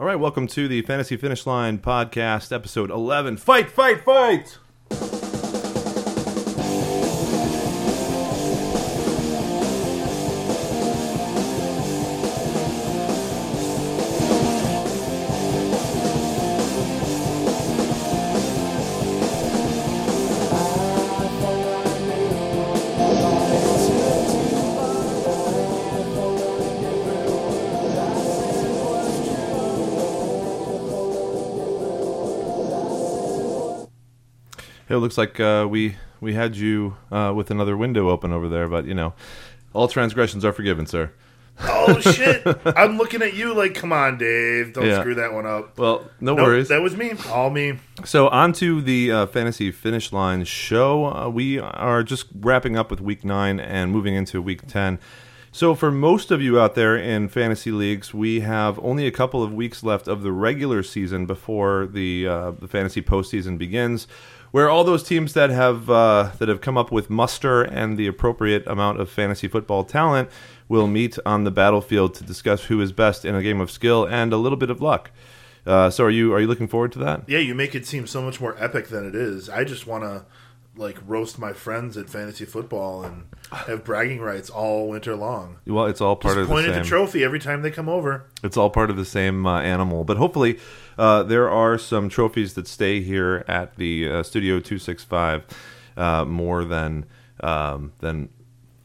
All right, welcome to the Fantasy Finish Line podcast, episode 11. Fight, fight, fight! It looks like uh, we we had you uh, with another window open over there, but you know, all transgressions are forgiven, sir. Oh shit! I'm looking at you like, come on, Dave, don't Yeah. screw that one up. Well, no Nope, worries. that was me, all me. So on to the uh, fantasy finish line show. Uh, we are just wrapping up with week nine and moving into week ten. So for most of you out there in fantasy leagues, we have only a couple of weeks left of the regular season before the uh, the fantasy postseason begins, where all those teams that have uh, that have come up with muster and the appropriate amount of fantasy football talent will meet on the battlefield to discuss who is best in a game of skill and a little bit of luck. Uh, so are you are you looking forward to that? Yeah, you make it seem so much more epic than it is. I just want to like roast my friends at fantasy football and have bragging rights all winter long. Well, it's all part Just of the point at the trophy every time they come over. it's all part of the same uh, animal. But hopefully, uh, there are some trophies that stay here at the uh, Studio Two Six Five uh, more than um, than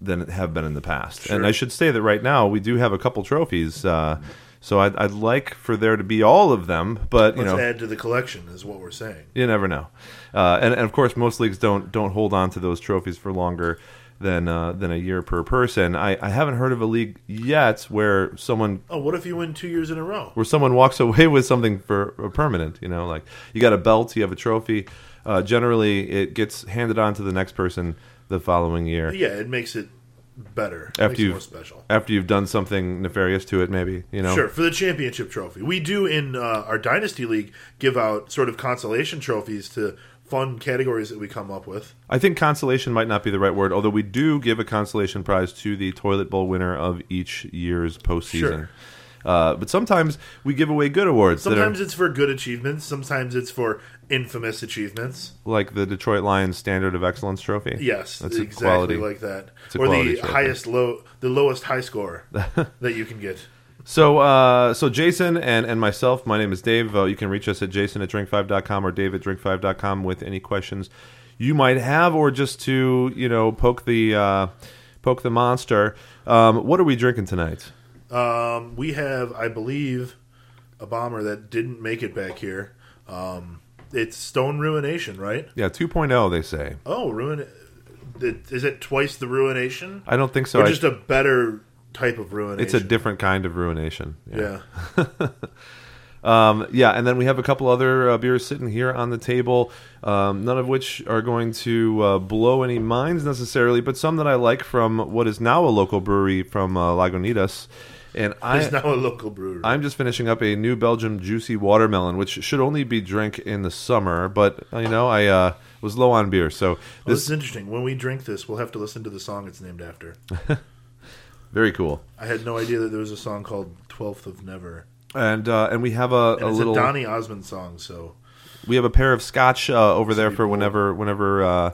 than have been in the past. And I should say that right now we do have a couple trophies. Uh, so I'd, I'd like for there to be all of them, but you Let's know, add to the collection, is what we're saying. you never know. Uh, and, and of course, most leagues don't don't hold on to those trophies for longer than uh, than a year per person. I, I haven't heard of a league yet where someone Oh, what if you win two years in a row? where someone walks away with something for a permanent. You know, like you got a belt, you have a trophy. Uh, generally, it gets handed on to the next person the following year Yeah, it makes it better. It After makes it you've- more special. after you've done something nefarious to it. Maybe you know. Sure, for the championship trophy. We do in uh, our Dynasty League give out sort of consolation trophies to fun categories that we come up with. I think consolation might not be the right word, although we do give a consolation prize to the toilet bowl winner of each year's postseason. Sure. Uh, but sometimes we give away good awards Sometimes that it's for good achievements, sometimes it's for infamous achievements. like the Detroit Lions Standard of Excellence Trophy. Yes, That's exactly quality. like that. Or the trophy. highest low the lowest high score that you can get. So, uh, so Jason and, and myself, my name is Dave. Uh, you can reach us at jason at drink5.com or dave at drink5.com with any questions you might have or just to, you know, poke the, uh, poke the monster. Um, what are we drinking tonight? Um, we have, I believe, a bomber that didn't make it back here. Um, it's Stone Ruination, right? Yeah, 2.0, they say. Oh, ruin. Is it twice the ruination, I don't think so. or just a better type of ruination? it's a different kind of ruination. yeah. Um, yeah, and then we have a couple other uh, beers sitting here on the table, um, none of which are going to uh, blow any minds necessarily, but some that I like from what is now a local brewery from uh, Lagunitas. And I, It's now a local brewery. I'm just finishing up a New Belgium juicy watermelon, which should only be drink in the summer, but you know I uh, was low on beer, so this this is interesting. When we drink this, we'll have to listen to the song it's named after. very cool. I had no idea that there was a song called Twelfth of Never. And uh, and we have a, And a it's little a Donny Osmond song, so we have a pair of scotch uh, over there for whenever whenever uh,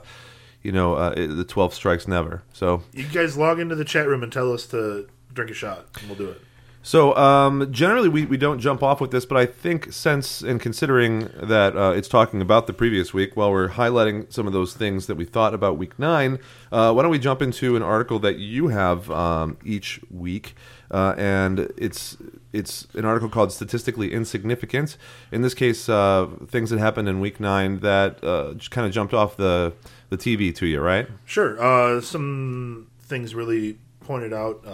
you know uh, it- the 12 strikes never. So you guys log into the chat room and tell us to drink a shot, and we'll do it. So um, generally, we, we don't jump off with this, but I think since and considering that uh, it's talking about the previous week, while we're highlighting some of those things that we thought about week nine, uh, why don't we jump into an article that you have um, each week, uh, and it's it's an article called "Statistically Insignificant." In this case, uh, things that happened in week nine that uh, just kind of jumped off the the TV to you, right? Sure. Uh, some things really pointed out,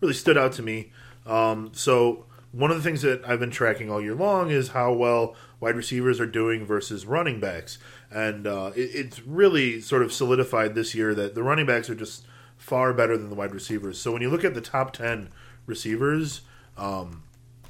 really stood out to me. Um, so one of the things that I've been tracking all year long is how well wide receivers are doing versus running backs, and uh, it, it's really sort of solidified this year that the running backs are just far better than the wide receivers. So when you look at the top ten receivers, um,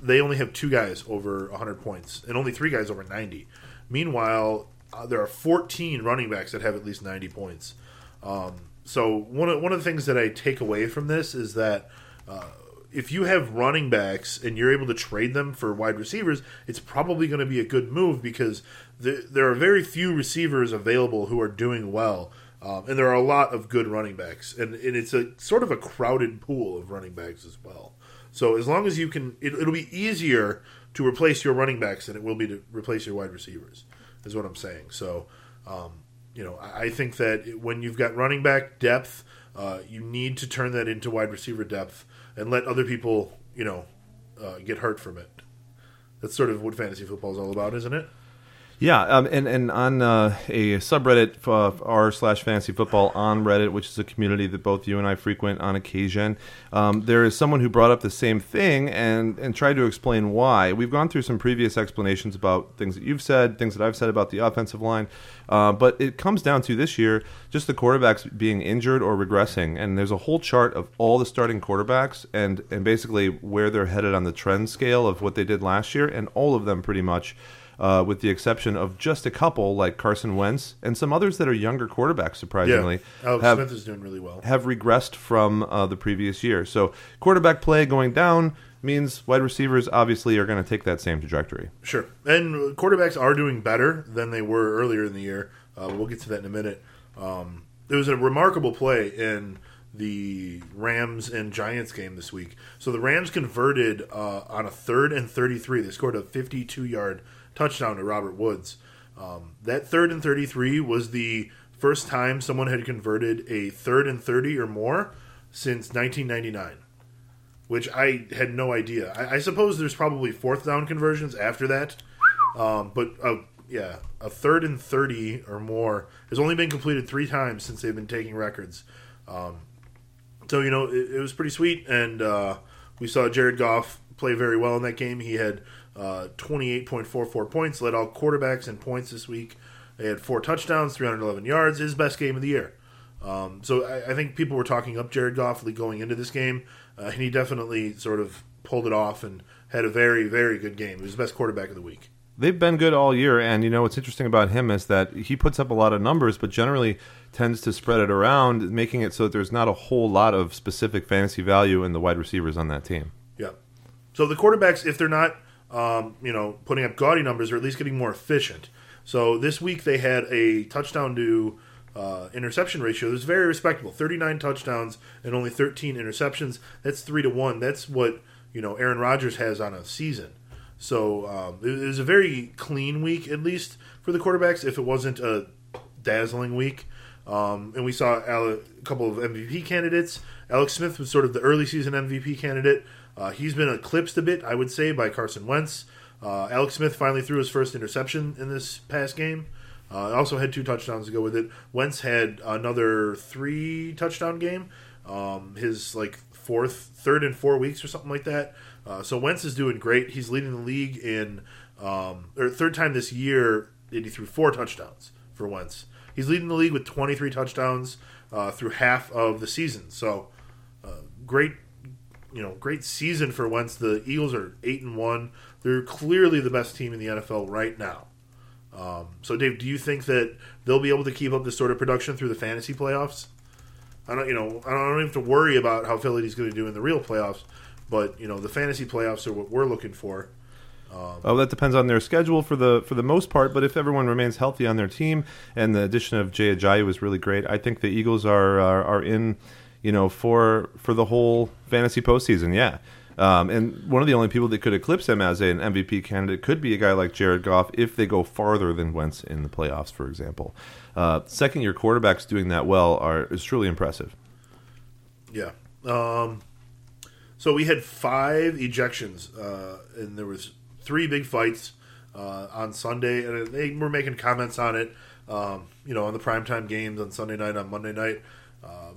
they only have two guys over 100 points and only three guys over 90. Meanwhile, uh, there are 14 running backs that have at least 90 points. Um, so one of one of the things that I take away from this is that uh, if you have running backs and you're able to trade them for wide receivers, it's probably going to be a good move because the, there are very few receivers available who are doing well. Um, and there are a lot of good running backs, and, and it's a sort of a crowded pool of running backs as well. So as long as you can, it, it'll be easier to replace your running backs than it will be to replace your wide receivers. Is what I'm saying. So, um, you know, I, I think that when you've got running back depth, uh, you need to turn that into wide receiver depth and let other people, you know, uh, get hurt from it. That's sort of what fantasy football is all about, isn't it? Yeah, um, and and on uh, a subreddit uh, r slash fantasy football on Reddit, which is a community that both you and I frequent on occasion, um, there is someone who brought up the same thing and and tried to explain why. We've gone through some previous explanations about things that you've said, things that I've said about the offensive line, uh, but it comes down to this year just the quarterbacks being injured or regressing, and there's a whole chart of all the starting quarterbacks and and basically where they're headed on the trend scale of what they did last year, and all of them pretty much uh, with the exception of just a couple like Carson Wentz and some others that are younger quarterbacks. Surprisingly, yeah. Alex have, Smith is doing really well. Have regressed from uh, the previous year. So quarterback play going down means wide receivers obviously are going to take that same trajectory. Sure, and quarterbacks are doing better than they were earlier in the year. Uh, we'll get to that in a minute. Um, there was a remarkable play in the Rams and Giants game this week. So the Rams converted uh, on a third and 33. They scored a 52 yard touchdown to Robert Woods. Um, that third and 33 was the first time someone had converted a third and 30 or more since 1999, which I had no idea. I, I suppose there's probably fourth down conversions after that, um, but uh, yeah, a third and 30 or more has only been completed three times since they've been taking records. Um, so, you know, it, it was pretty sweet, and uh, we saw Jared Goff play very well in that game. He had uh, 28.44 points, led all quarterbacks in points this week. They had four touchdowns, 311 yards, his best game of the year. Um, so I, I, think people were talking up Jared Goff going into this game, uh, and he definitely sort of pulled it off and had a very, very good game. He was the best quarterback of the week. They've been good all year, and you know what's interesting about him is that he puts up a lot of numbers, but generally tends to spread it around, making it so that there's not a whole lot of specific fantasy value in the wide receivers on that team. Yeah. So the quarterbacks, if they're not um, you know, putting up gaudy numbers or at least getting more efficient. So this week they had a touchdown to uh, interception ratio that was very respectable 39 touchdowns and only 13 interceptions. That's 3 to 1. That's what, you know, Aaron Rodgers has on a season. So um, it was a very clean week, at least for the quarterbacks, if it wasn't a dazzling week. Um, and we saw a couple of MVP candidates. Alex Smith was sort of the early season MVP candidate. Uh, he's been eclipsed a bit, I would say, by Carson Wentz. Uh, Alex Smith finally threw his first interception in this past game. Uh, also had two touchdowns to go with it. Wentz had another three touchdown game. Um, his like fourth, third and four weeks or something like that. Uh, so Wentz is doing great. He's leading the league in um, or third time this year that he threw four touchdowns for Wentz. He's leading the league with 23 touchdowns uh, through half of the season. So uh, great you know, great season for Wentz. The Eagles are eight and one. They're clearly the best team in the NFL right now. Um, so, Dave, do you think that they'll be able to keep up this sort of production through the fantasy playoffs? I don't, you know, I don't have to worry about how Philly's going to do in the real playoffs, but you know, the fantasy playoffs are what we're looking for. Um, oh, that depends on their schedule for the for the most part. But if everyone remains healthy on their team, and the addition of Jay Ajayi was really great, I think the Eagles are are, are in you know, for for the whole fantasy postseason. Yeah. Um, and one of the only people that could eclipse him as an MVP candidate could be a guy like Jared Goff if they go farther than Wentz in the playoffs, for example. Uh, second year quarterbacks doing that well are is truly impressive. Yeah. Um, so we had five ejections, uh, and there was three big fights uh, on Sunday, and they were making comments on it. Um, you know, on the primetime games on Sunday night, on Monday night.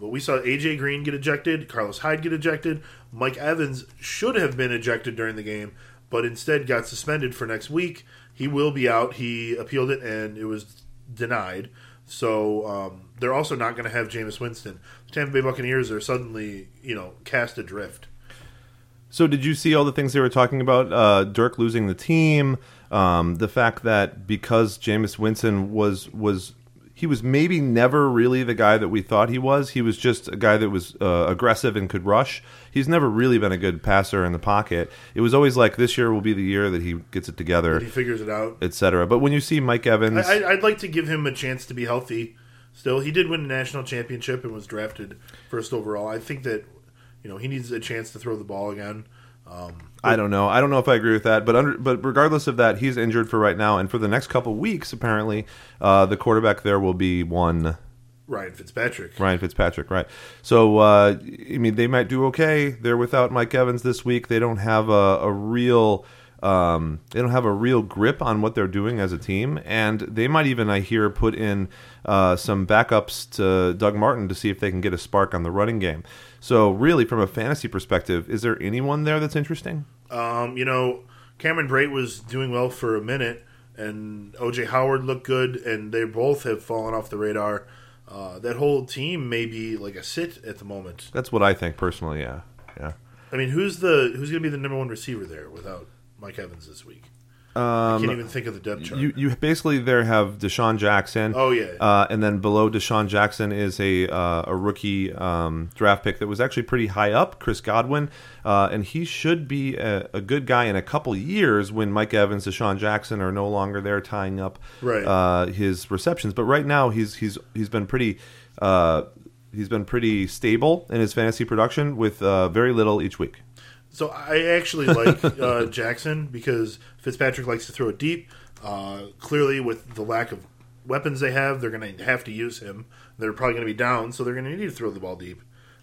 But we saw AJ Green get ejected, Carlos Hyde get ejected. Mike Evans should have been ejected during the game, but instead got suspended for next week. He will be out. He appealed it and it was denied. So um, they're also not going to have Jameis Winston. The Tampa Bay Buccaneers are suddenly, you know, cast adrift. So did you see all the things they were talking about? Uh, Dirk losing the team, um, the fact that because Jameis Winston was was he was maybe never really the guy that we thought he was. He was just a guy that was uh, aggressive and could rush. He's never really been a good passer in the pocket. It was always like this year will be the year that he gets it together, He figures it out. etc. But when you see Mike Evans, I, I'd like to give him a chance to be healthy. Still, he did win a national championship and was drafted first overall. I think that you know he needs a chance to throw the ball again. Um, I don't know. I don't know if I agree with that. But under, but regardless of that, he's injured for right now, and for the next couple weeks, apparently, uh, the quarterback there will be one Ryan Fitzpatrick. Ryan Fitzpatrick, right? So uh, I mean, they might do okay. They're without Mike Evans this week. They don't have a, a real. Um, they don't have a real grip on what they're doing as a team, and they might even, I hear, put in uh, some backups to Doug Martin to see if they can get a spark on the running game. So, really, from a fantasy perspective, is there anyone there that's interesting? Um, you know, Cameron Brate was doing well for a minute, and OJ Howard looked good, and they both have fallen off the radar. Uh, that whole team may be like a sit at the moment. That's what I think personally. Yeah, yeah. I mean, who's the who's going to be the number one receiver there without Mike Evans this week? I can't even think of the depth chart. Um, You you basically there have DeSean Jackson. Oh, yeah. Uh, and then below DeSean Jackson is a uh, a rookie um, draft pick that was actually pretty high up, Chris Godwin, uh, and he should be a, a good guy in a couple years when Mike Evans, DeSean Jackson are no longer there tying up Right. uh, his receptions. But right now he's he's he's been pretty. Uh, He's been pretty stable in his fantasy production with uh, very little each week. So I actually like uh, Jackson because Fitzpatrick likes to throw it deep. Uh, clearly, with the lack of weapons they have, they're going to have to use him. They're probably going to be down, so they're going to need to throw the ball deep.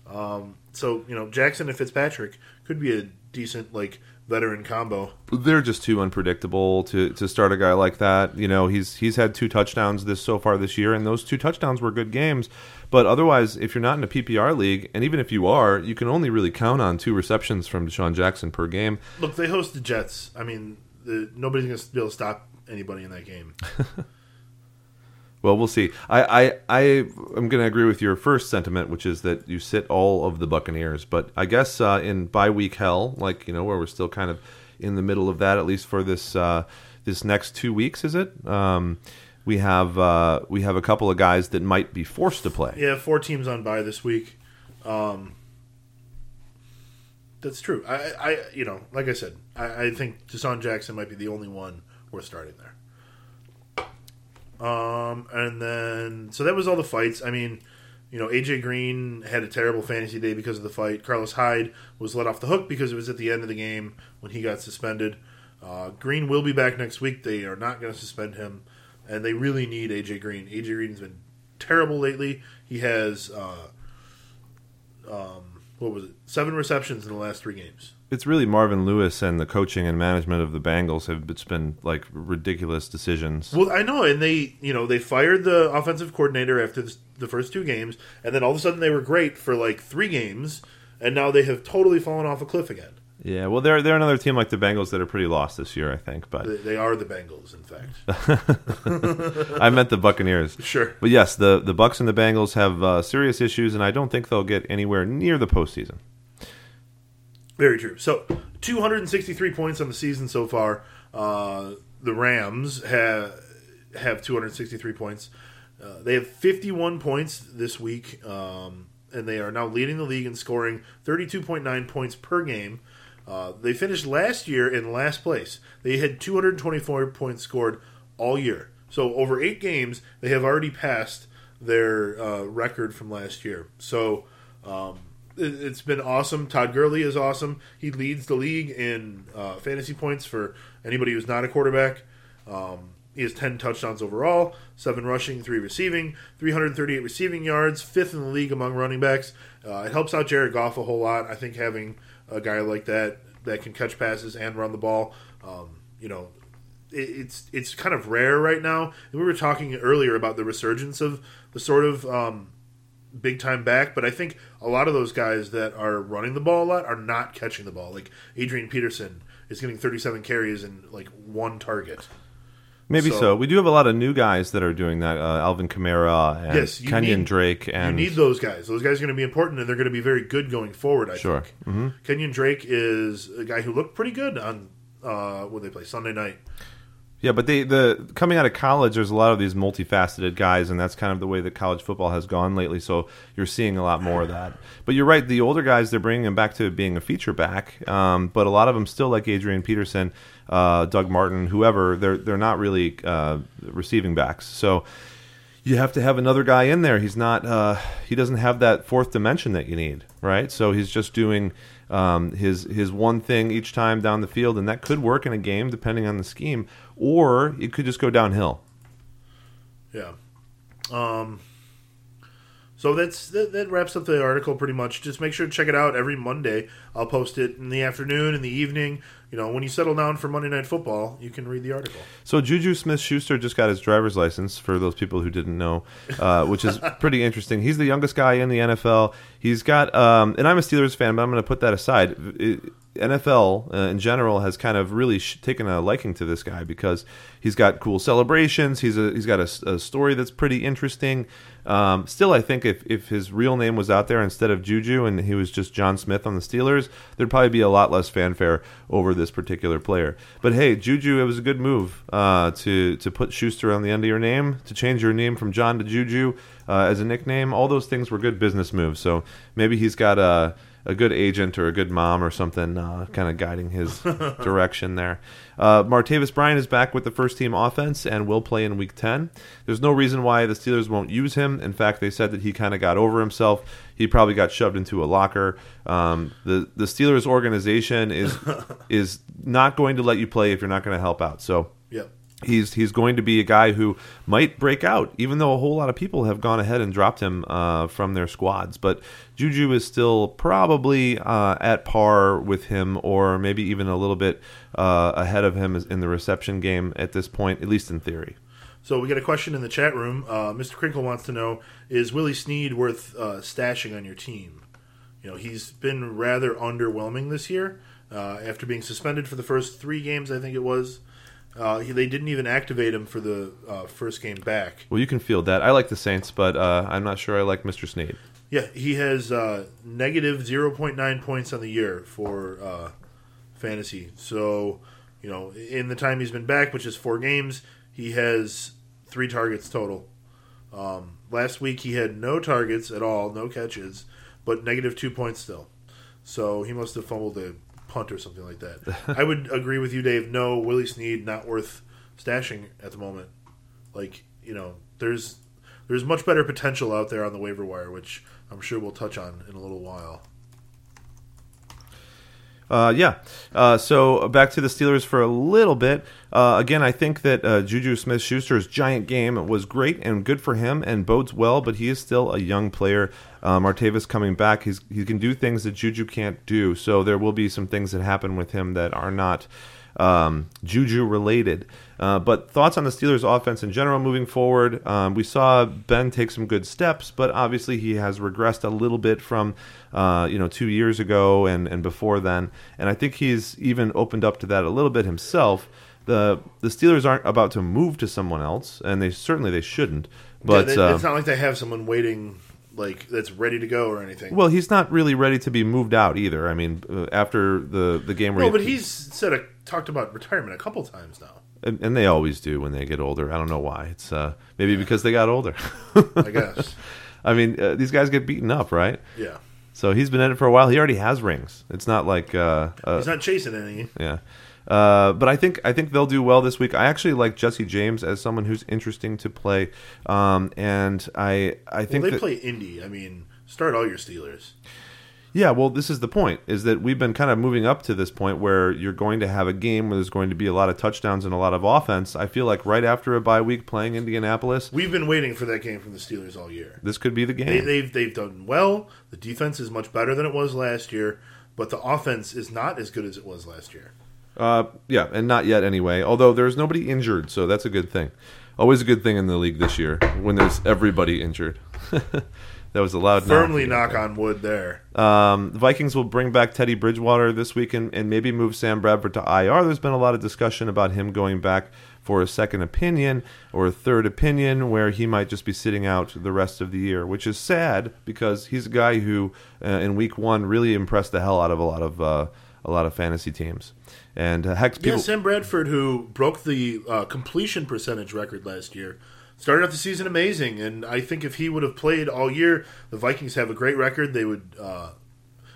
Um, so you know, Jackson and Fitzpatrick could be a decent like veteran combo. they're just too unpredictable to, to start a guy like that. You know, he's he's had two touchdowns this so far this year, and those two touchdowns were good games. But otherwise, if you're not in a PPR league, and even if you are, you can only really count on two receptions from DeSean Jackson per game. Look, they host the Jets. I mean, the, nobody's going to be able to stop anybody in that game. Well, we'll see. I I, I am going to agree with your first sentiment, which is that you sit all of the Buccaneers. But I guess uh, in bye week hell, like you know, where we're still kind of in the middle of that, at least for this uh, this next two weeks, is it? Um, we have uh, we have a couple of guys that might be forced to play. Yeah, four teams on by this week. Um, that's true. I, I, you know, like I said, I, I think DeSean Jackson might be the only one worth starting there. Um, and then so that was all the fights. I mean, you know, AJ Green had a terrible fantasy day because of the fight. Carlos Hyde was let off the hook because it was at the end of the game when he got suspended. Uh, Green will be back next week. They are not going to suspend him, and they really need AJ Green. AJ Green's been terrible lately. He has uh, um, what was it? Seven receptions in the last three games. It's really Marvin Lewis and the coaching and management of the Bengals have it's been like ridiculous decisions. Well, I know, and they, you know, they fired the offensive coordinator after the, the first two games, and then all of a sudden they were great for like three games, and now they have totally fallen off a cliff again. Yeah, well, they're they're another team like the Bengals that are pretty lost this year, I think. But They, they are the Bengals, in fact. I meant the Buccaneers. Sure. But yes, the the Bucks and the Bengals have uh, serious issues, and I don't think they'll get anywhere near the postseason. Very true. So, 263 points on the season so far. Uh, the Rams have have 263 points. Uh, they have 51 points this week, um, and they are now leading the league in scoring 32.9 points per game. Uh, they finished last year in last place. They had 224 points scored all year. So over eight games, they have already passed their uh, record from last year. So um, it, it's been awesome. Todd Gurley is awesome. He leads the league in uh, fantasy points for anybody who's not a quarterback. Um, he has 10 touchdowns overall, 7 rushing, 3 receiving, 338 receiving yards, fifth in the league among running backs. Uh, it helps out Jared Goff a whole lot. I think having a guy like that that can catch passes and run the ball, um, you know, it, it's it's kind of rare right now. And we were talking earlier about the resurgence of the sort of um, big time back, but I think a lot of those guys that are running the ball a lot are not catching the ball. Like Adrian Peterson is getting 37 carries and like one target. Maybe so. So- We do have a lot of new guys that are doing that. Uh, Alvin Kamara and Yes, Kenyan need- Drake, and you need those guys. Those guys are going to be important, and they're going to be very good going forward. I Sure. think. Mm-hmm. Kenyan Drake is a guy who looked pretty good on uh, when they play Sunday night. Yeah, but they the coming out of college, there's a lot of these multifaceted guys, and that's kind of the way that college football has gone lately. So you're seeing a lot more of that. But you're right, the older guys they're bringing them back to being a feature back, um, but a lot of them still like Adrian Peterson, uh, Doug Martin, whoever. They're they're not really uh, receiving backs. So you have to have another guy in there. He's not. Uh, he doesn't have that fourth dimension that you need, right? So he's just doing um, his his one thing each time down the field, and that could work in a game depending on the scheme, or it could just go downhill. Yeah. Um, so that's that, that wraps up the article pretty much. Just make sure to check it out every Monday. I'll post it in the afternoon, in the evening. You know, when you settle down for Monday Night Football, you can read the article. So Juju Smith Schuster just got his driver's license for those people who didn't know, uh, which is pretty interesting. He's the youngest guy in the NFL. He's got, um, and I'm a Steelers fan, but I'm going to put that aside. It, NFL uh, in general has kind of really sh- taken a liking to this guy because he's got cool celebrations. He's a, he's got a, a story that's pretty interesting. Um, still, I think if, if his real name was out there instead of Juju and he was just John Smith on the Steelers, there'd probably be a lot less fanfare over this particular player. But hey, Juju, it was a good move uh, to to put Schuster on the end of your name, to change your name from John to Juju uh, as a nickname. All those things were good business moves. So maybe he's got a a good agent or a good mom or something uh, kind of guiding his direction there. Uh, Martavis Bryant is back with the first team offense and will play in week 10. There's no reason why the Steelers won't use him. In fact, they said that he kind of got over himself. He probably got shoved into a locker. Um, the the Steelers organization is is not going to let you play if you're not going to help out. So Yep. He's he's going to be a guy who might break out, even though a whole lot of people have gone ahead and dropped him uh, from their squads. But Juju is still probably uh, at par with him, or maybe even a little bit uh, ahead of him in the reception game at this point, at least in theory. So we got a question in the chat room. Uh, Mr. Crinkle wants to know: Is Willie Snead worth uh, stashing on your team? You know, he's been rather underwhelming this year. Uh, after being suspended for the first three games, I think it was. Uh, he, they didn't even activate him for the uh, first game back. Well, you can feel that. I like the Saints, but uh, I'm not sure I like Mr. Snead. Yeah, he has uh, negative 0.9 points on the year for uh, fantasy. So, you know, in the time he's been back, which is four games, he has three targets total. Um, last week he had no targets at all, no catches, but negative two points still. So he must have fumbled a punt or something like that. I would agree with you, Dave. No, Willie Snead not worth stashing at the moment. Like you know, there's there's much better potential out there on the waiver wire, which I'm sure we'll touch on in a little while. Uh, yeah. Uh, so back to the Steelers for a little bit. Uh, again, I think that uh, Juju Smith Schuster's giant game was great and good for him and bodes well, but he is still a young player. Uh, Martavis coming back, he's, he can do things that Juju can't do. So there will be some things that happen with him that are not um, Juju related. Uh, but thoughts on the Steelers' offense in general moving forward? Um, we saw Ben take some good steps, but obviously he has regressed a little bit from uh, you know two years ago and, and before then. And I think he's even opened up to that a little bit himself. The the Steelers aren't about to move to someone else, and they certainly they shouldn't. But yeah, they, uh, it's not like they have someone waiting like that's ready to go or anything. well, he's not really ready to be moved out either. I mean, uh, after the the game where no, he- but he's said a, talked about retirement a couple times now. And, and they always do when they get older. I don't know why. It's uh, maybe because they got older. I guess. I mean, uh, these guys get beaten up, right? yeah, So he's been in it for a while. He already has rings. It's not like uh, uh, he's not chasing any. yeah. Uh, but I think I think they'll do well this week. I actually like Jesse James as someone who's interesting to play, um, and I I Well, think they that, play Indy. I mean, start all your Steelers. Yeah, well, this is the point: is that we've been kind of moving up to this point where you're going to have a game where there's going to be a lot of touchdowns and a lot of offense. I feel like right after a bye week playing Indianapolis, We've been waiting for that game from the Steelers all year. this could be the game. They, they've they've done well. The defense is much better than it was last year, but the offense is not as good as it was last year. Uh, yeah, and not yet anyway. Although there's nobody injured, so that's a good thing. Always a good thing in the league this year when there's everybody injured. that was a loud knock. Firmly knock on wood there. Um, the Vikings will bring back Teddy Bridgewater this week and, and maybe move Sam Bradford to IR. There's been a lot of discussion about him going back for a second opinion or a third opinion where he might just be sitting out the rest of the year, which is sad because he's a guy who uh, in week one really impressed the hell out of a lot of uh, a lot of fantasy teams. And uh, heck, Yeah, Sam Bradford, who broke the uh, completion percentage record last year, started off the season amazing. And I think if he would have played all year, the Vikings have a great record. They would uh,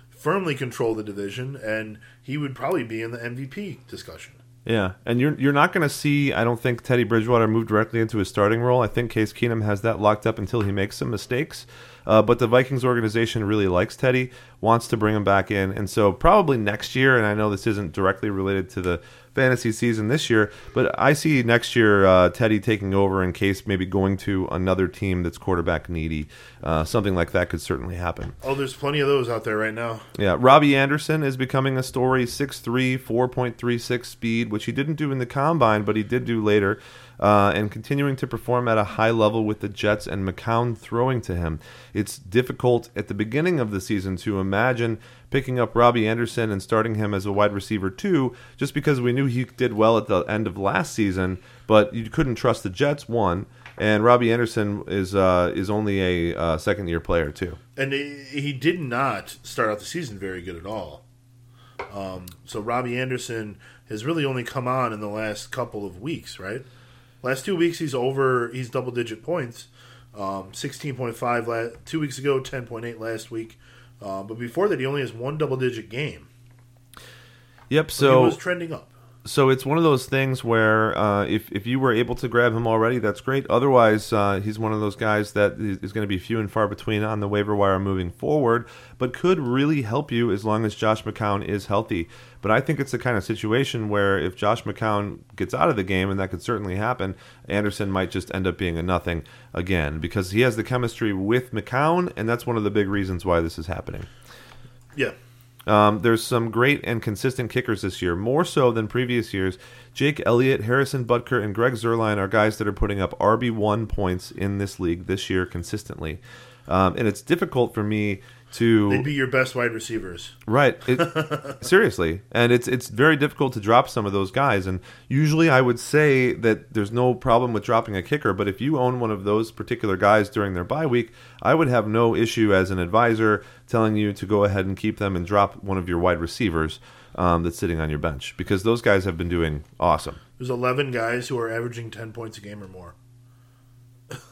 firmly control the division, and he would probably be in the MVP discussion. Yeah, and you're you're not going to see. I don't think Teddy Bridgewater move directly into his starting role. I think Case Keenum has that locked up until he makes some mistakes. Uh, but the Vikings organization really likes Teddy, wants to bring him back in, and so probably next year. And I know this isn't directly related to the fantasy season this year, but I see next year uh, Teddy taking over in case maybe going to another team that's quarterback needy. Uh, something like that could certainly happen. Oh, there's plenty of those out there right now. Yeah, Robby Anderson is becoming a story 6'3, 4.36 speed, which he didn't do in the combine, but he did do later, uh, and continuing to perform at a high level with the Jets and McCown throwing to him. It's difficult at the beginning of the season to imagine picking up Robby Anderson and starting him as a wide receiver too, just because we knew he did well at the end of last season, but you couldn't trust the Jets, one. And Robby Anderson is uh, is only a uh, second year player too. And he did not start out the season very good at all. Um, so Robby Anderson has really only come on in the last couple of weeks, right? Last two weeks he's over, he's double digit points. Um, 16.5 la- two weeks ago, 10.8 last week. Uh, but before that, he only has one double digit game. Yep. he So was trending up. so it's one of those things where uh, if if you were able to grab him already, that's great. Otherwise, uh, he's one of those guys that is going to be few and far between on the waiver wire moving forward, but could really help you as long as Josh McCown is healthy. But I think it's the kind of situation where if Josh McCown gets out of the game, and that could certainly happen, Anderson might just end up being a nothing again because he has the chemistry with McCown, and that's one of the big reasons why this is happening. Yeah. Um, there's some great and consistent kickers this year, more so than previous years. Jake Elliott, Harrison Butker, and Greg Zuerlein are guys that are putting up RB1 points in this league this year consistently. Um, and it's difficult for me to They'd be your best wide receivers. Right. It, seriously. And it's it's very difficult to drop some of those guys. And usually I would say that there's no problem with dropping a kicker, but if you own one of those particular guys during their bye week, I would have no issue as an advisor telling you to go ahead and keep them and drop one of your wide receivers um, that's sitting on your bench because those guys have been doing awesome. There's 11 guys who are averaging 10 points a game or more.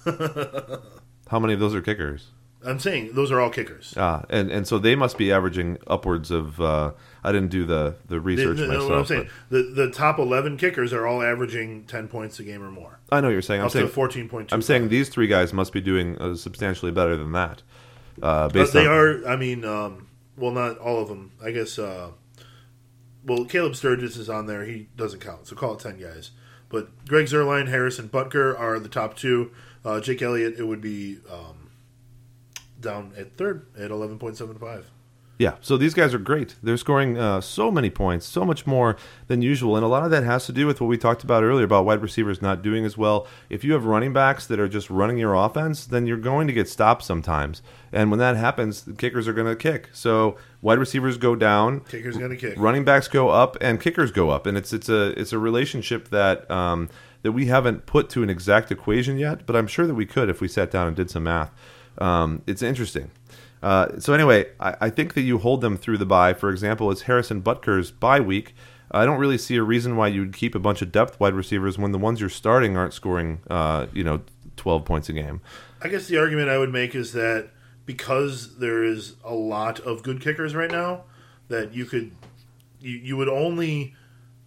How many of those are kickers? I'm saying those are all kickers. Ah, and, and so they must be averaging upwards of. Uh, I didn't do the, the The- research the- myself. what I'm saying, the the top 11 kickers are all averaging 10 points a game or more. I know what you're saying. I'm saying to 14.2. I'm saying these three guys must be doing uh, substantially better than that. Uh, But they on, are. I mean, um, well, not all of them. I guess. Uh, well, Caleb Sturgis is on there. He doesn't count, so call it 10 guys. But Greg Zuerlein, Harrison Butker are the top two. Uh, Jake Elliott, it would be um, down at third at 11.75. Yeah, so these guys are great. They're scoring uh, so many points, so much more than usual, and a lot of that has to do with what we talked about earlier about wide receivers not doing as well. If you have running backs that are just running your offense, then you're going to get stopped sometimes, and when that happens, the kickers are going to kick. So wide receivers go down, Kicker's going to kick. running backs go up, and kickers go up, and it's it's a it's a relationship that um, that we haven't put to an exact equation yet, but I'm sure that we could if we sat down and did some math. Um, it's interesting. Uh, so anyway, I, I think that you hold them through the bye. For example, it's Harrison Butker's bye week. I don't really see a reason why you'd keep a bunch of depth wide receivers when the ones you're starting aren't scoring, uh, you know, 12 points a game. I guess the argument I would make is that because there is a lot of good kickers right now, that you could you, you would only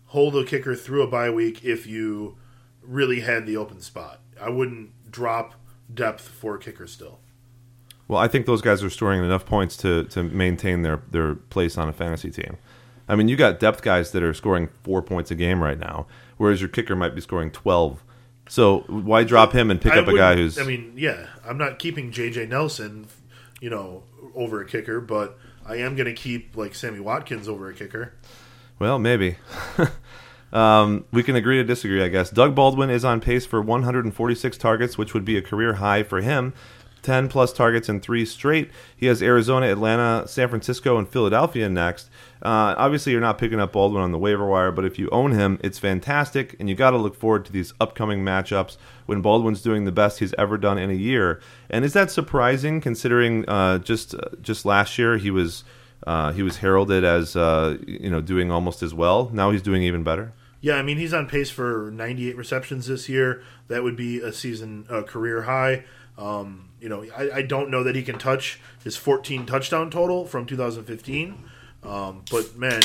hold a kicker through a bye week if you really had the open spot. I wouldn't drop depth for a kicker still. Well, I think those guys are scoring enough points to, to maintain their, their place on a fantasy team. I mean, you got depth guys that are scoring four points a game right now, whereas your kicker might be scoring 12. So why drop him and pick I up a guy who's. I mean, yeah, I'm not keeping J.J. Nelson, you know, over a kicker, but I am going to keep like Sammy Watkins over a kicker. Well, maybe. um, we can agree to disagree, I guess. Doug Baldwin is on pace for 146 targets, which would be a career high for him. 10 plus targets in three straight. He has Arizona, Atlanta, San Francisco, and Philadelphia next. Uh, obviously, you're not picking up Baldwin on the waiver wire, but if you own him, it's fantastic, and you got to look forward to these upcoming matchups when Baldwin's doing the best he's ever done in a year. And is that surprising, considering uh, just uh, just last year he was uh, he was heralded as uh, you know doing almost as well. Now he's doing even better. Yeah, I mean he's on pace for 98 receptions this year. That would be a season uh, career high. Um, you know, I, I, don't know that he can touch his 14 touchdown total from 2015, um, but man,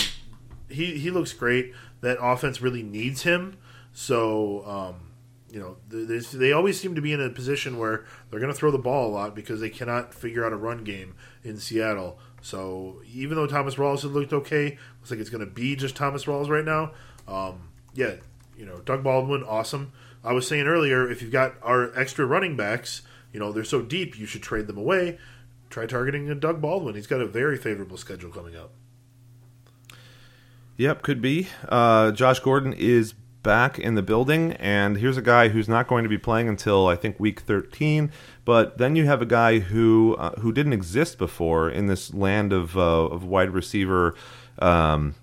he he looks great. That offense really needs him. So um, you know, they always seem to be in a position where they're going to throw the ball a lot because they cannot figure out a run game in Seattle. So even though Thomas Rawls has looked okay, looks like it's going to be just Thomas Rawls right now. Um, yeah, you know, Doug Baldwin, awesome. I was saying earlier, if you've got our extra running backs, you know, they're so deep, you should trade them away. Try targeting a Doug Baldwin. He's got a very favorable schedule coming up. Yep, could be. Uh, Josh Gordon is back in the building, and here's a guy who's not going to be playing until I think week 13. But then you have a guy who uh, who didn't exist before in this land of uh, of wide receiver. Um,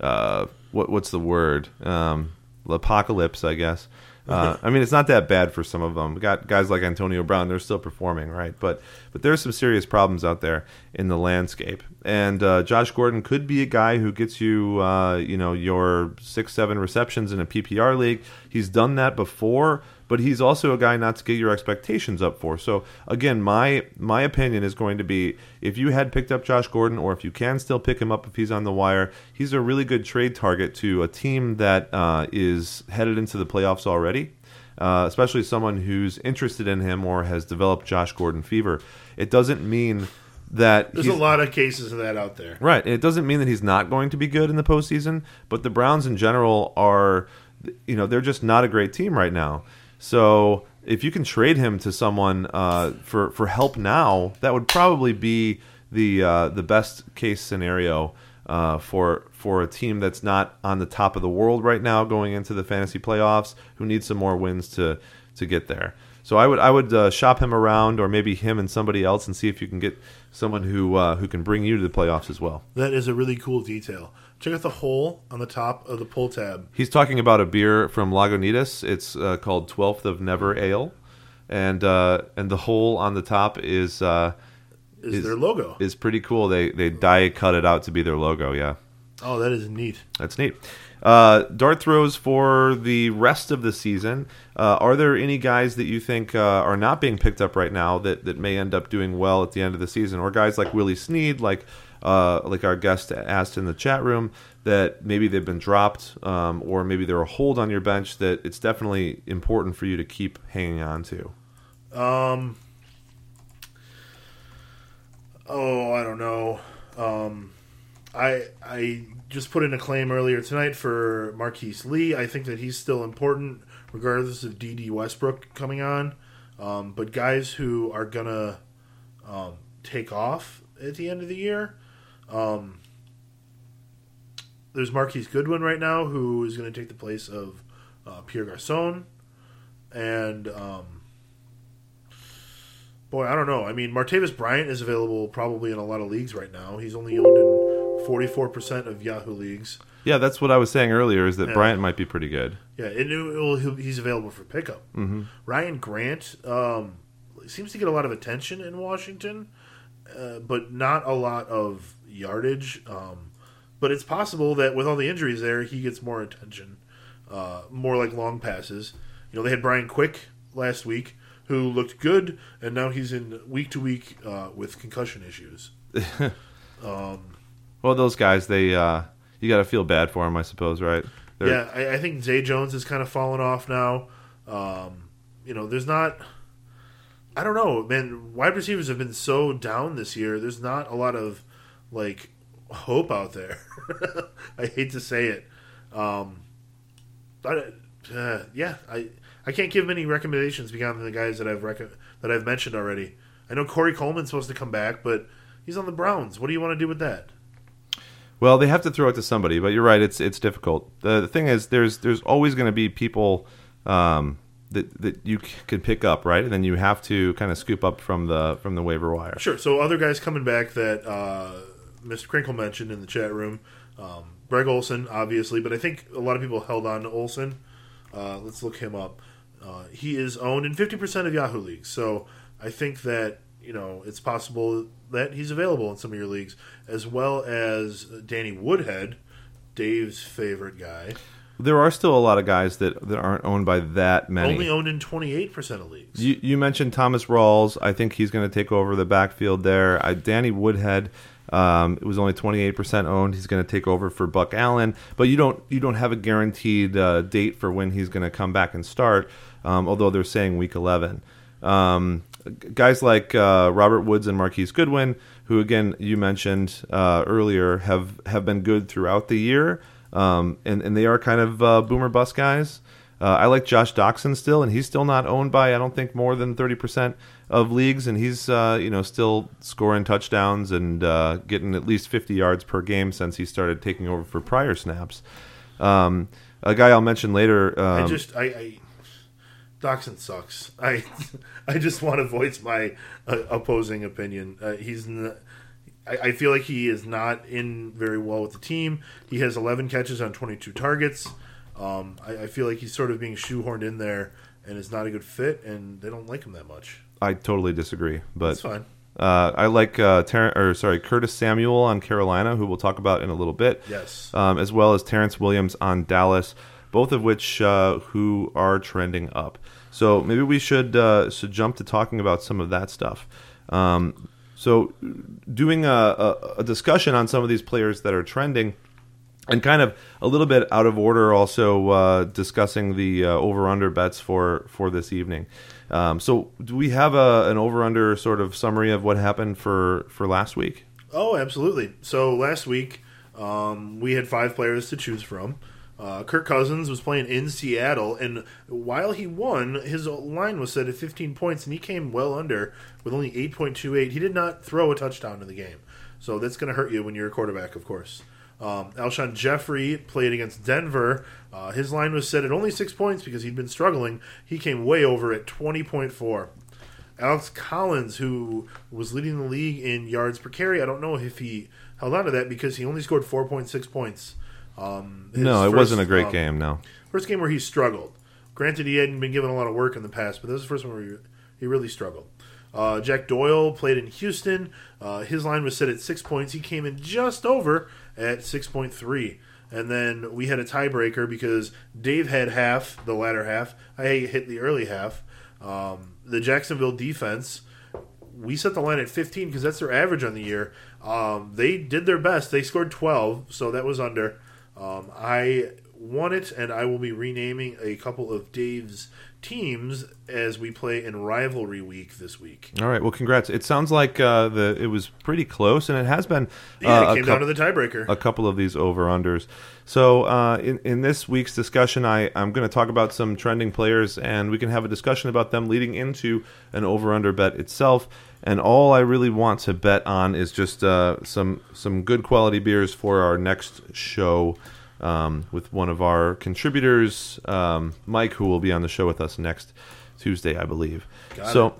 uh, what what's the word? Um, apocalypse, I guess. Uh, I mean, it's not that bad for some of them. We got guys like Antonio Brown; they're still performing, right? But but there's some serious problems out there in the landscape. And uh, Josh Gordon could be a guy who gets you, uh, you know, your six, seven receptions in a PPR league. He's done that before but he's also a guy not to get your expectations up for. So again, my my opinion is going to be if you had picked up Josh Gordon, or if you can still pick him up if he's on the wire, he's a really good trade target to a team that uh, is headed into the playoffs already. Uh, especially someone who's interested in him or has developed Josh Gordon fever. It doesn't mean that there's a lot of cases of that out there. Right. It doesn't mean that he's not going to be good in the postseason, but the Browns in general are, you know, they're just not a great team right now. So if you can trade him to someone uh, for for help now, that would probably be the uh, the best case scenario uh, for for a team that's not on the top of the world right now going into the fantasy playoffs, who needs some more wins to to get there. So I would I would uh, shop him around, or maybe him and somebody else, and see if you can get someone who uh, who can bring you to the playoffs as well. That is a really cool detail. Check out the hole on the top of the pull tab. He's talking about a beer from Lagunitas. It's uh, called Twelfth of Never Ale, and uh, and the hole on the top is, uh, is, is their logo. Is pretty cool. They they die cut it out to be their logo. Yeah. Oh, that is neat. That's neat. Uh, dart throws for the rest of the season. Uh, are there any guys that you think uh, are not being picked up right now that, that may end up doing well at the end of the season, or guys like Willie Snead, like uh, like our guest asked in the chat room, that maybe they've been dropped, um, or maybe they're a hold on your bench that it's definitely important for you to keep hanging on to? Um. Oh, I don't know. Um, I I just put in a claim earlier tonight for Marqise Lee. I think that he's still important, regardless of Dede Westbrook coming on. Um, but guys who are gonna um, take off at the end of the year, um, there's Marquise Goodwin right now who is going to take the place of uh, Pierre Garcon, and um, boy, I don't know. I mean, Martavis Bryant is available probably in a lot of leagues right now. He's only owned in 44% of Yahoo leagues. Yeah, that's what I was saying earlier. Is that yeah. Bryant might be pretty good? Yeah, it, it, he's available for pickup. Mm-hmm. Ryan Grant um, seems to get a lot of attention in Washington, uh, but not a lot of yardage. Um, but it's possible that with all the injuries there, he gets more attention, uh, more like long passes. You know, they had Brian Quick last week who looked good, and now he's in week to week uh, with concussion issues. um, well, those guys, they uh, you got to feel bad for them, I suppose, right? They're... Yeah, I, I, think Zay Jones is kind of fallen off now. Um, you know, there's not. I don't know, man. Wide receivers have been so down this year. There's not a lot of like hope out there. I hate to say it. Um, but uh, yeah, I I can't give many recommendations beyond the guys that I've rec- that I've mentioned already. I know Corey Coleman's supposed to come back, but he's on the Browns. What do you want to do with that? Well, they have to throw it to somebody, but you're right. It's it's difficult. The, the thing is, there's there's always going to be people um, that that you can pick up, right? And then you have to kind of scoop up from the from the waiver wire. Sure. So other guys coming back that uh, Mr. Crinkle mentioned in the chat room. Um, Greg Olsen, obviously, but I think a lot of people held on to Olsen. Uh, let's look him up. Uh, he is owned in 50% of Yahoo leagues, so I think that you know, it's possible that he's available in some of your leagues, as well as Danny Woodhead, Dave's favorite guy. There are still a lot of guys that, that aren't owned by that many. Only owned in 28% of leagues. You, you mentioned Thomas Rawls. I think he's going to take over the backfield there. I, Danny Woodhead. Um, it was only 28% owned. He's going to take over for Buck Allen, but you don't you don't have a guaranteed uh, date for when he's going to come back and start. Um, although they're saying week 11. Um, guys like uh, Robert Woods and Marquise Goodwin, who again you mentioned uh, earlier, have have been good throughout the year, um, and and they are kind of uh, boomer bust guys. Uh, I like Josh Doctson still, and he's still not owned by I don't think more than thirty percent of leagues, and he's uh, you know still scoring touchdowns and uh, getting at least fifty yards per game since he started taking over for Pryor snaps. Um, a guy I'll mention later. Um, I just I, I Doctson sucks. I I just want to voice my uh, opposing opinion. Uh, he's. N- I, I feel like he is not in very well with the team. He has 11 catches on 22 targets. Um, I, I feel like he's sort of being shoehorned in there and is not a good fit, and they don't like him that much. I totally disagree, but That's fine. Uh, I like uh, Ter- or sorry Curtis Samuel on Carolina, who we'll talk about in a little bit. Yes. um, as well as Terrance Williams on Dallas, both of which uh, who are trending up. So maybe we should uh, should jump to talking about some of that stuff. Um, so doing a, a, a discussion on some of these players that are trending. And kind of a little bit out of order, also uh, discussing the uh, over/under bets for for this evening. Um, so, do we have a, an over/under sort of summary of what happened for for last week? Oh, absolutely. So last week, um, we had five players to choose from. Uh, Kirk Cousins was playing in Seattle, and while he won, his line was set at 15 points, and he came well under with only 8.28. He did not throw a touchdown in the game, so that's going to hurt you when you're a quarterback, of course. Um, Alshon Jeffery played against Denver. Uh, his line was set at only six points because he'd been struggling. He came way over at 20.4. Alex Collins, who was leading the league in yards per carry, I don't know if he held on to that because he only scored 4.6 points. Um, No, it first, wasn't a great um, game. No. First game where he struggled. Granted, he hadn't been given a lot of work in the past, but this is the first one where he, he really struggled. Uh, Jack Doyle played in Houston. Uh, his line was set at six points. He came in just over at 6.3. And then we had a tiebreaker because Dave had half, the latter half. I hit the early half. Um, the Jacksonville defense, we set the line at 15 because that's their average on the year. Um, they did their best. They scored 12, so that was under. Um, I won it, and I will be renaming a couple of Dave's teams as we play in rivalry week this week. All right. Well, congrats. It sounds like uh, the it was pretty close, and it has been Yeah, uh, it came a, down to the tiebreaker. a couple of these over unders. So uh, in in this week's discussion, I I'm going to talk about some trending players, and we can have a discussion about them leading into an over under bet itself. And all I really want to bet on is just uh, some some good quality beers for our next show. Um, with one of our contributors, um, Mike, who will be on the show with us next Tuesday, I believe. Got so,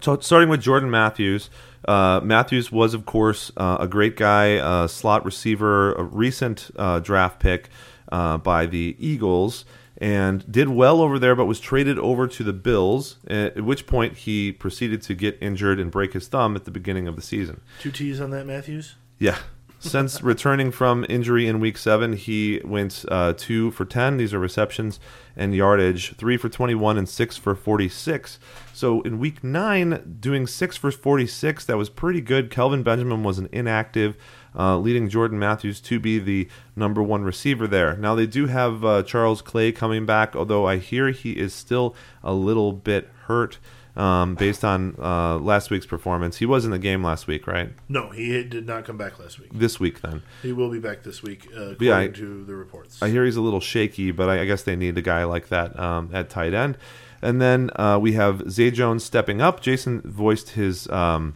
starting with Jordan Matthews. Uh, Matthews was, of course, uh, a great guy, uh, slot receiver, a recent uh, draft pick uh, by the Eagles, and did well over there, but was traded over to the Bills. At which point he proceeded to get injured and break his thumb at the beginning of the season. Two T's on that, Matthews? Yeah. Since returning from injury in week seven, he went uh, two for 10. These are receptions and yardage, three for 21 and six for 46. So in week nine, doing six for 46, that was pretty good. Kelvin Benjamin was an inactive, uh, leading Jordan Matthews to be the number one receiver there. Now they do have uh, Charles Clay coming back, although I hear he is still a little bit hurt. Um, based on uh, last week's performance, he was in the game last week, right? No, he did not come back last week. This week, then. He will be back this week, uh, according Yeah, I- to the reports. I hear he's a little shaky, but I, I guess they need a guy like that um, at tight end. And then uh, we have Zay Jones stepping up. Jason voiced his um,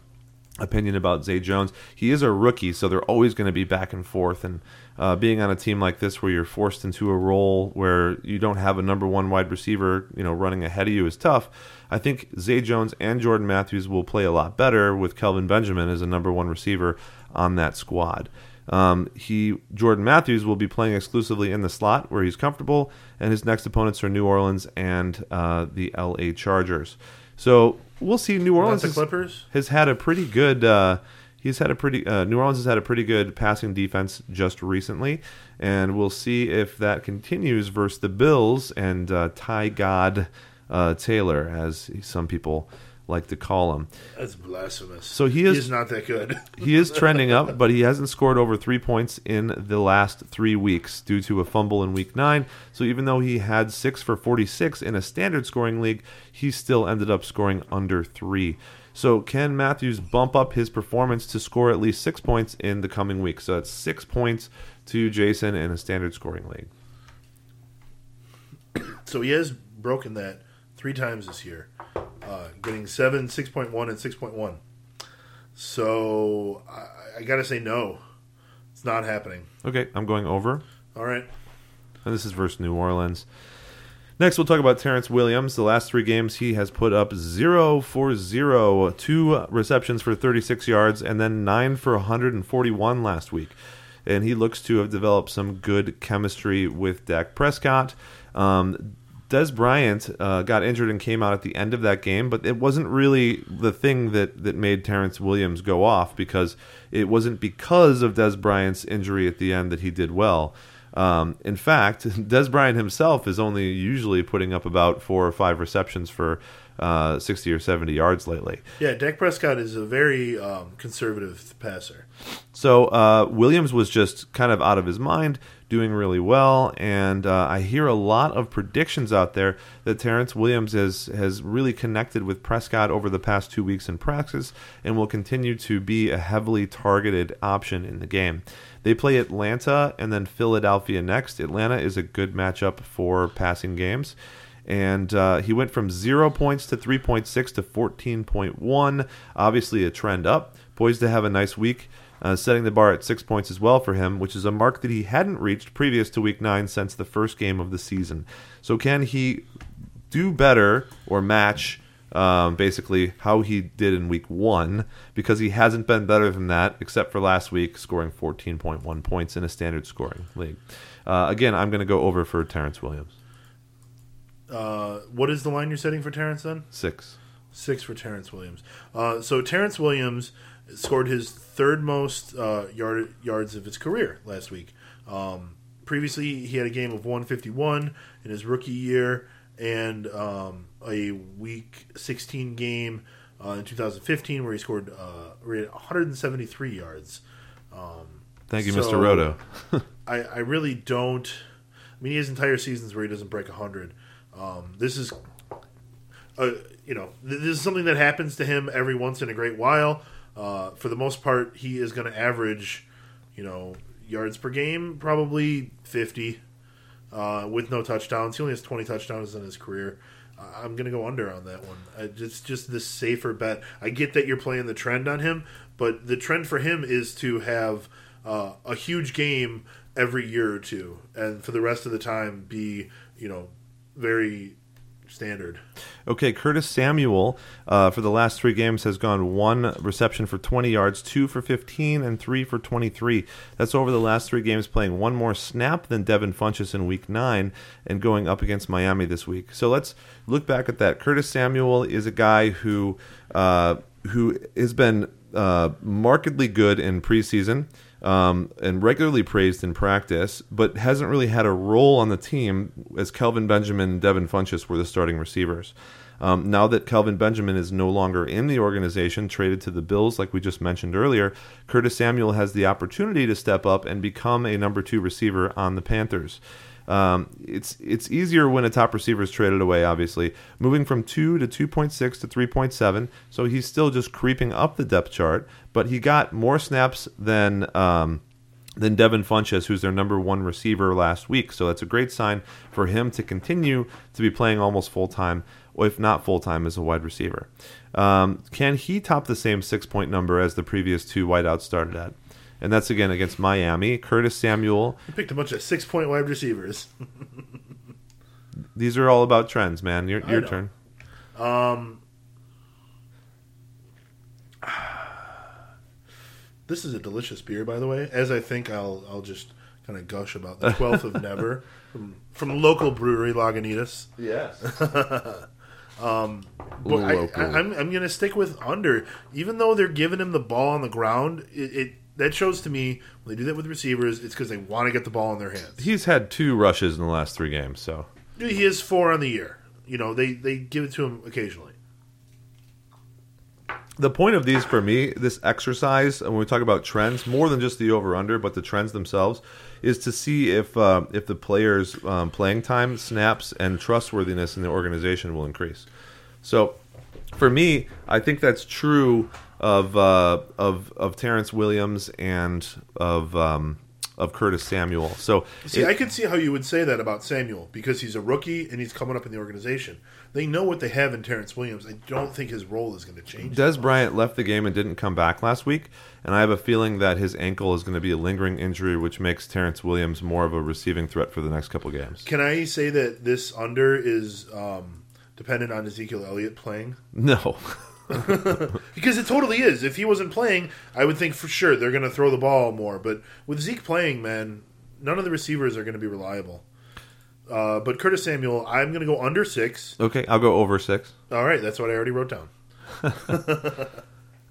opinion about Zay Jones. He is a rookie, so they're always going to be back and forth. And uh, being on a team like this, where you're forced into a role where you don't have a number one wide receiver, you know, running ahead of you is tough. I think Zay Jones and Jordan Matthews will play a lot better with Kelvin Benjamin as a number one receiver on that squad. Um, he Jordan Matthews will be playing exclusively in the slot where he's comfortable, and his next opponents are New Orleans and uh, the L.A. Chargers. So we'll see. New Orleans the has, Clippers. has had a pretty good. Uh, he's had a pretty. Uh, New Orleans has had a pretty good passing defense just recently, and we'll see if that continues versus the Bills and uh, Ty God uh, Taylor, as some people like to call him. That's blasphemous. So he is- He's not that good. He is trending up, but he hasn't scored over three points in the last three weeks due to a fumble in week nine. So even though he had six for 46 in a standard scoring league, he still ended up scoring under three. So can Matthews bump up his performance to score at least six points in the coming week? So that's six points to Jason in a standard scoring league. So he has broken that three times this year, uh, getting seven, six point one, and six point one. So I, I got to say no, it's not happening. Okay, I'm going over. All right, And this is versus New Orleans. Next, we'll talk about Terrance Williams. The last three games, he has put up 0 for 0, two receptions for 36 yards, and then 9 for 141 last week. And he looks to have developed some good chemistry with Dak Prescott. Um, Dez Bryant uh, got injured and came out at the end of that game, but it wasn't really the thing that, that made Terrance Williams go off because it wasn't because of Dez Bryant's injury at the end that he did well. Um, in fact, Dez Bryant himself is only usually putting up about four or five receptions for uh, 60 or 70 yards lately. yeah, Dak Prescott is a very um, conservative passer. So uh, Williams was just kind of out of his mind, doing really well, and uh, I hear a lot of predictions out there that Terrance Williams has has really connected with Prescott over the past two weeks in practice, and will continue to be a heavily targeted option in the game. They play Atlanta and then Philadelphia next. Atlanta is a good matchup for passing games. And uh, he went from zero points to 3.6 to 14.1. Obviously, a trend up. Poised to have a nice week, uh, setting the bar at six points as well for him, which is a mark that he hadn't reached previous to week nine since the first game of the season. So, can he do better or match um, basically how he did in week one? Because he hasn't been better than that, except for last week, scoring 14.1 points in a standard scoring league. Uh, again, I'm going to go over for Terrance Williams. Uh, what is the line you're setting for Terrance then? Six. Six for Terrance Williams. Uh, so Terrance Williams scored his third most uh, yard, yards of his career last week. Um, previously, he had a game of 151 in his rookie year and um, a week 16 game uh, in 2015 where he scored uh, where he had 173 yards. Thank you, So- Mr. Roto. I, I really don't. I mean, he has entire seasons where he doesn't break hundred. Um, this is, uh, you know, this is something that happens to him every once in a great while. Uh, for the most part, he is going to average, you know, yards per game, probably fifty, uh, with no touchdowns. He only has twenty touchdowns in his career. I'm going to go under on that one. It's just the safer bet. I get that you're playing the trend on him, but the trend for him is to have uh, a huge game every year or two, and for the rest of the time be you know very standard. Okay, Curtis Samuel uh, for the last three games has gone one reception for 20 yards, two for 15, and three for 23. That's over the last three games, playing one more snap than Devin Funchess in week nine and going up against Miami this week. So let's look back at that. Curtis Samuel is a guy who uh, who has been uh, markedly good in preseason um, and regularly praised in practice, but hasn't really had a role on the team as Kelvin Benjamin and Devin Funchess were the starting receivers. Um, now that Kelvin Benjamin is no longer in the organization, traded to the Bills, like we just mentioned earlier, Curtis Samuel has the opportunity to step up and become a number two receiver on the Panthers. Um, it's it's easier when a top receiver is traded away. Obviously, moving from two to two point six to three point seven, so he's still just creeping up the depth chart. But he got more snaps than um, than Devin Funchess, who's their number one receiver last week. So that's a great sign for him to continue to be playing almost full time, if not full time, as a wide receiver. Um, can he top the same six point number as the previous two wideouts started at? And that's again against Miami. Curtis Samuel. He picked a bunch of six point wide receivers. These are all about trends, man. Your, I your turn. This is a delicious beer, by the way. As I think I'll I'll just kind of gush about the twelfth of Never from from local brewery Lagunitas. Yes. Um, but I. I, I'm I'm gonna stick with under, even though they're giving him the ball on the ground. It, it that shows to me when they do that with receivers, it's because they want to get the ball in their hands. He's had two rushes in the last three games, so He has four on the year. You know, they they give it to him occasionally. the point of these for me, this exercise, and when we talk about trends, more than just the over under, but the trends themselves, is to see if uh, if the players' um, playing time, snaps, and trustworthiness in the organization will increase. So, for me, I think that's true of uh, of of Terrance Williams and of um, of Curtis Samuel. So, See, it- I can see how you would say that about Samuel because he's a rookie and he's coming up in the organization. They know what they have in Terrance Williams. I don't think his role is going to change. Dez Bryant left the game and didn't come back last week, and I have a feeling that his ankle is going to be a lingering injury, which makes Terrance Williams more of a receiving threat for the next couple games. Can I say that this under is um, dependent on Ezekiel Elliott playing? No, Because it totally is. If he wasn't playing, I would think for sure they're going to throw the ball more. But with Zeke playing, man, none of the receivers are going to be reliable. Uh, but Curtis Samuel, I'm going to go under six. okay, I'll go over six. All right, that's what I already wrote down.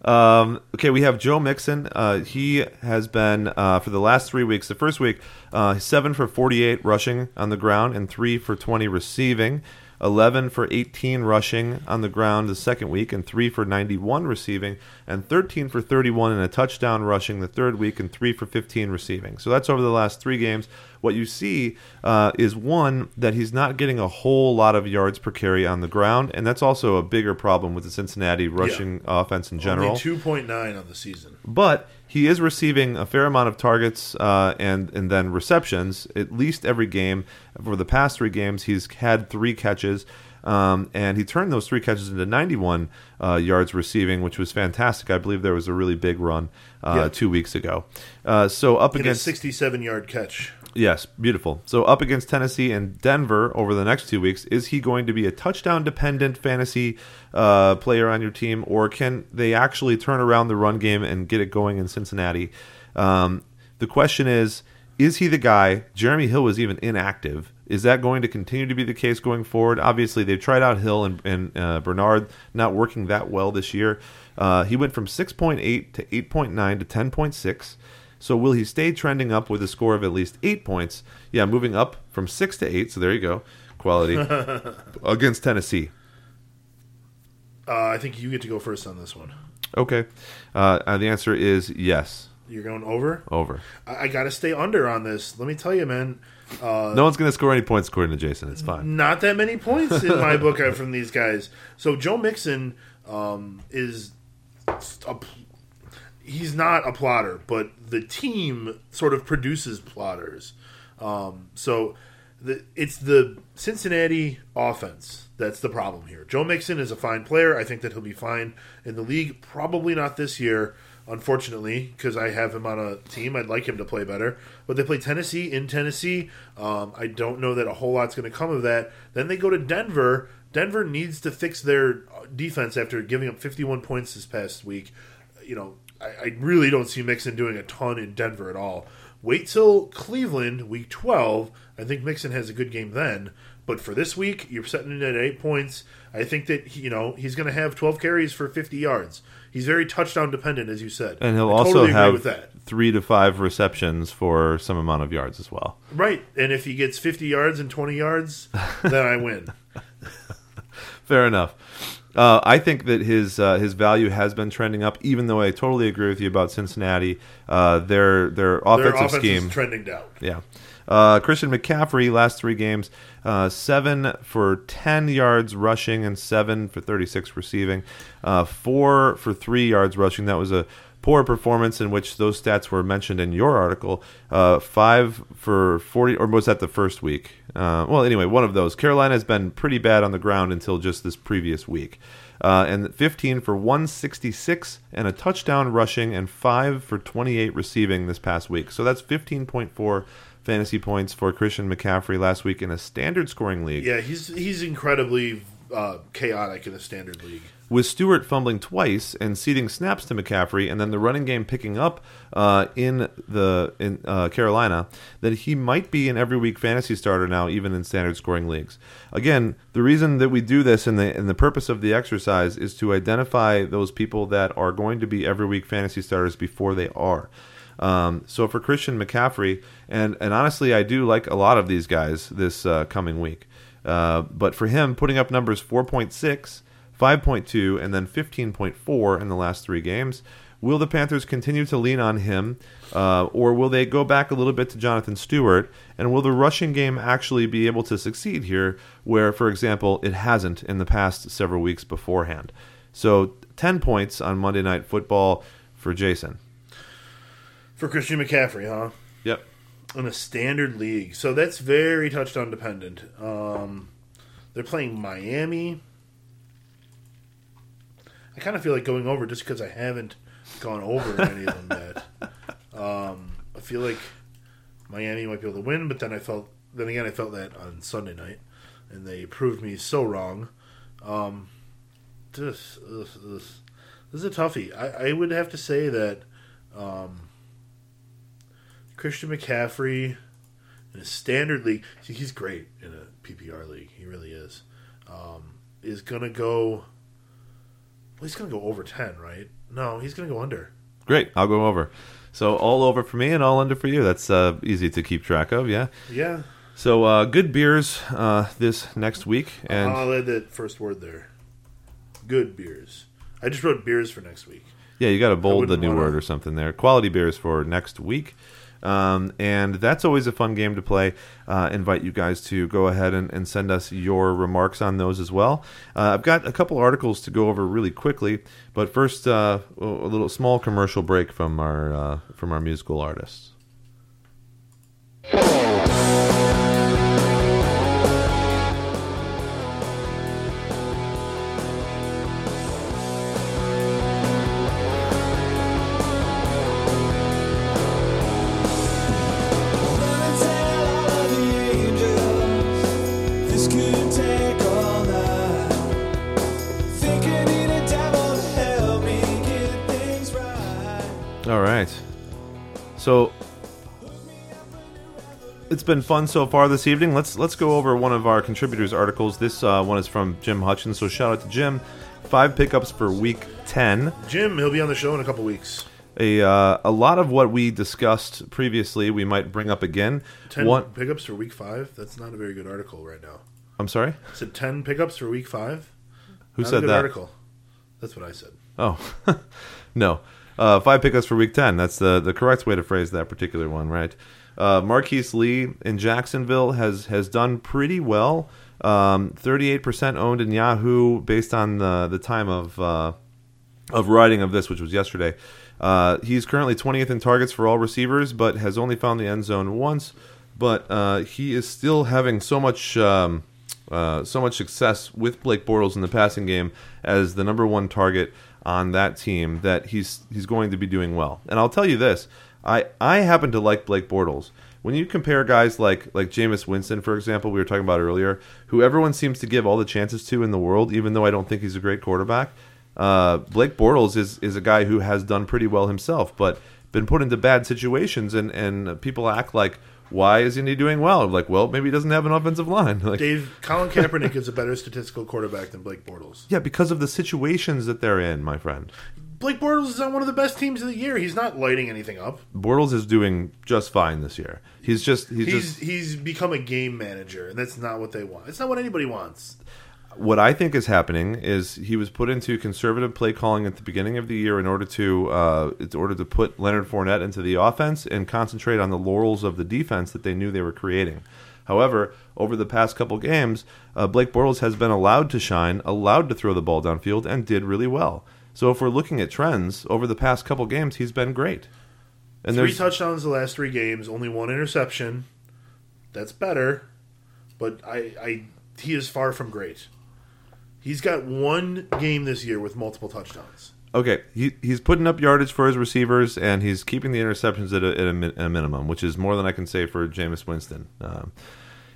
Um, okay, we have Joe Mixon. Uh, he has been uh, for the last three weeks. The first week, uh, seven for forty-eight rushing on the ground and three for twenty receiving. 11 for 18 rushing on the ground the second week, and 3 for 91 receiving, and 13 for 31 and a touchdown rushing the third week, and 3 for 15 receiving. So that's over the last three games. What you see uh, is one, that he's not getting a whole lot of yards per carry on the ground, and that's also a bigger problem with the Cincinnati rushing offense in general. Only 2.9 on the season. But he is receiving a fair amount of targets uh, and and then receptions at least every game. For the past three games, he's had three catches, um, and he turned those three catches into 91 uh, yards receiving, which was fantastic. I believe there was a really big run uh, Yeah. two weeks ago. Uh, so up against 67 yard catch. Yes, beautiful. So up against Tennessee and Denver over the next two weeks, is he going to be a touchdown dependent fantasy uh, player on your team, or can they actually turn around the run game and get it going in Cincinnati? Um, the question is, is he the guy? Jeremy Hill was even inactive. Is that going to continue to be the case going forward? Obviously, they've tried out Hill and, and uh, Bernard, not working that well this year. Uh, he went from 6.8 to 8.9 to 10.6. So will he stay trending up with a score of at least eight points? Yeah, moving up from six to eight. So there you go, quality against Tennessee. Uh, I think you get to go first on this one. Okay, uh, the answer is yes. You're going over? Over. I, I got to stay under on this. Let me tell you, man. Uh, no one's going to score any points according to Jason. It's fine. not that many points in my book from these guys. So Joe Mixon um, is a, he's not a plotter, but the team sort of produces plotters. Um, so the, it's the Cincinnati offense that's the problem here. Joe Mixon is a fine player. I think that he'll be fine in the league. Probably not this year, unfortunately, because I have him on a team. I'd like him to play better. But they play Tennessee in Tennessee. Um, I don't know that a whole lot's going to come of that. Then they go to Denver. Denver needs to fix their defense after giving up 51 points this past week. You know, I, I really don't see Mixon doing a ton in Denver at all. Wait till Cleveland, week 12. I think Mixon has a good game then. But for this week, you're setting it at eight points. I think that he- you know he's going to have 12 carries for 50 yards. He's very touchdown dependent, as you said, And he'll I also totally have with that. three to five receptions for some amount of yards as well. Right, and if he gets 50 yards and 20 yards, then I win. Fair enough. Uh, I think that his uh, his value has been trending up, even though I totally agree with you about Cincinnati. Uh, their their Their offensive offense scheme is trending down. Yeah. Uh, Christian McCaffrey, last three games, uh, seven for 10 yards rushing and seven for 36 receiving, uh, four for three yards rushing. That was a poor performance in which those stats were mentioned in your article. Uh, five for 40, or was that the first week? Uh, well, anyway, one of those. Carolina has been pretty bad on the ground until just this previous week. Uh, and 15 for 166 and a touchdown rushing and 5 for 28 receiving this past week. So that's 15.4 fantasy points for Christian McCaffrey last week in a standard scoring league. Yeah, he's he's incredibly uh, chaotic in a standard league. With Stewart fumbling twice and ceding snaps to McCaffrey, and then the running game picking up uh, in the in uh, Carolina, that he might be an every week fantasy starter now, even in standard scoring leagues. Again, the reason that we do this and the and the purpose of the exercise is to identify those people that are going to be every week fantasy starters before they are. Um, so for Christian McCaffrey, and and honestly, I do like a lot of these guys this uh, coming week. Uh, but for him, putting up numbers 4.6, 5.2, and then 15.4 in the last three games, will the Panthers continue to lean on him, uh, or will they go back a little bit to Jonathan Stewart? And will the rushing game actually be able to succeed here, where, for example, it hasn't in the past several weeks beforehand? So 10 points on Monday Night Football for Jason. For Christian McCaffrey, huh? Yep. In a standard league. So that's very touchdown dependent. Um, they're playing Miami. I kind of feel like going over just because I haven't gone over any of them yet. Um, I feel like Miami might be able to win, but then I felt, then again, I felt that on Sunday night, and they proved me so wrong. Um, this, this, this, this is a toughie. I, I would have to say that um, Christian McCaffrey in a standard league, see, he's great in a PPR league. He really is. Um, is gonna go. Well, he's gonna go over ten, right? No, he's gonna go under. Great. I'll go over. So all over for me and all under for you. That's uh, easy to keep track of, yeah. Yeah, So uh, good beers uh, this next week, and I'll add that first word there. Good beers. I just wrote beers for next week. yeah, you got to bold the new wanna- word or something there. Quality beers for next week, um, and that's always a fun game to play. Uh, invite you guys to go ahead and, and send us your remarks on those as well. Uh, I've got a couple articles to go over really quickly, but first, uh, a little small commercial break from our uh, from our musical artists. It's been fun so far this evening. Let's let's go over one of our contributors' articles. This uh, one is from Jim Hutchins. So shout out to Jim. Five pickups for week ten. Jim, he'll be on the show in a couple weeks. A uh, a lot of what we discussed previously, we might bring up again. Ten One, pickups for week five. That's not a very good article right now. I'm sorry. I said ten pickups for week five. Who Not said that? Article. That's what I said. Oh, no. Uh, five pickups for week 10. That's the, the correct way to phrase that particular one, right? Uh, Marqise Lee in Jacksonville has, has done pretty well. Um, 38% owned in Yahoo based on the, the time of, uh, of writing of this, which was yesterday. Uh, he's currently 20th in targets for all receivers, but has only found the end zone once. But uh, he is still having so much um, uh, so much success with Blake Bortles in the passing game as the number one target on that team that he's he's going to be doing well. And I'll tell you this: I I happen to like Blake Bortles. When you compare guys like like Jameis Winston, for example, we were talking about earlier, who everyone seems to give all the chances to in the world, even though I don't think he's a great quarterback. Uh, Blake Bortles is is a guy who has done pretty well himself, but been put into bad situations, and and people act like. Why isn't he doing well? Like, well, maybe he doesn't have an offensive line. Like, Dave, Colin Kaepernick is a better statistical quarterback than Blake Bortles. yeah, because of the situations that they're in, my friend. Blake Bortles is on one of the best teams of the year. He's not lighting anything up. Bortles is doing just fine this year. He's just he's, He's just he's become a game manager, and that's not what they want. It's not what anybody wants. what I think is happening is he was put into conservative play calling at the beginning of the year in order to uh, in order to put Leonard Fournette into the offense and concentrate on the laurels of the defense that they knew they were creating. However, over the past couple games, uh, Blake Bortles has been allowed to shine, allowed to throw the ball downfield, and did really well. So if we're looking at trends over the past couple games, he's been great. And three touchdowns the last three games, only one interception. That's better, but I, I he is far from great. He's got one game this year with multiple touchdowns. Okay, he, he's putting up yardage for his receivers, and he's keeping the interceptions at a, at a, mi- a minimum, which is more than I can say for Jameis Winston. Um,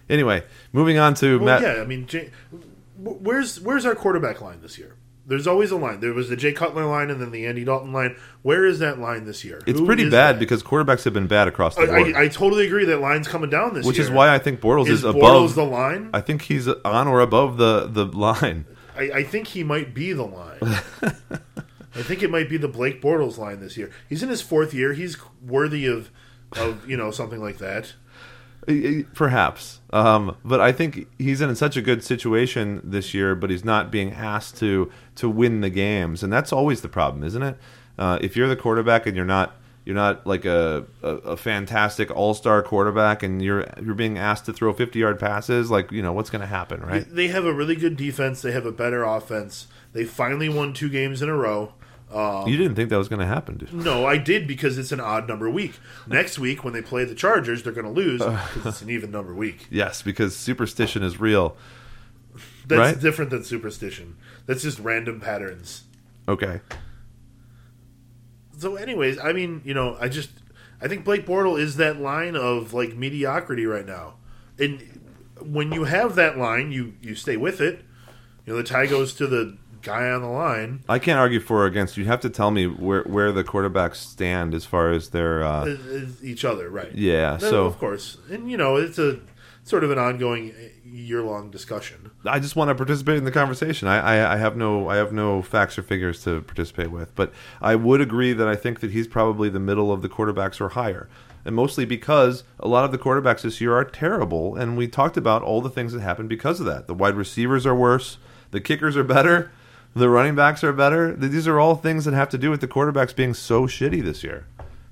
anyway, moving on to Well, Matt. yeah, I mean, wh- where's where's our quarterback line this year? There's always a line. There was the Jay Cutler line and then the Andy Dalton line. Where is that line this year? It's Who pretty bad that? because quarterbacks have been bad across the I, board, I, I totally agree that line's coming down this which year. Which is why I think Bortles is, is above. Bortles the line. I think he's on or above the the line. I, I think he might be the line. I think it might be the Blake Bortles line this year. He's in his fourth year. He's worthy of, of you know something like that. Perhaps, um, but I think he's in such a good situation this year. But he's not being asked to to win the games, and that's always the problem, isn't it? Uh, if you're the quarterback and you're not you're not like a, a, a fantastic all star quarterback, and you're you're being asked to throw 50 yard passes, like you know what's going to happen, right? They have a really good defense. They have a better offense. They finally won two games in a row. Uh, You didn't think that was going to happen, no, I did because it's an odd number week. Next week, when they play the Chargers, they're going to lose because it's an even number week. Yes, because superstition is real. That's Right. different than superstition. That's just random patterns. Okay. So, anyways, I mean, you know, I just I think Blake Bortle is that line of like mediocrity right now, and when you have that line, you you stay with it. You know, the tie goes to the guy on the line. I can't argue for or against. You have to tell me where where the quarterbacks stand as far as their. Uh, each other, right? Yeah, No, so- of course, and you know, it's a sort of an ongoing year long discussion. I just want to participate in the conversation. I, I, I have no I have no facts or figures to participate with, but I would agree that I think that he's probably the middle of the quarterbacks or higher, and mostly because a lot of the quarterbacks this year are terrible, and we talked about all the things that happened because of that. The wide receivers are worse, the kickers are better, the running backs are better. These are all things that have to do with the quarterbacks being so shitty this year.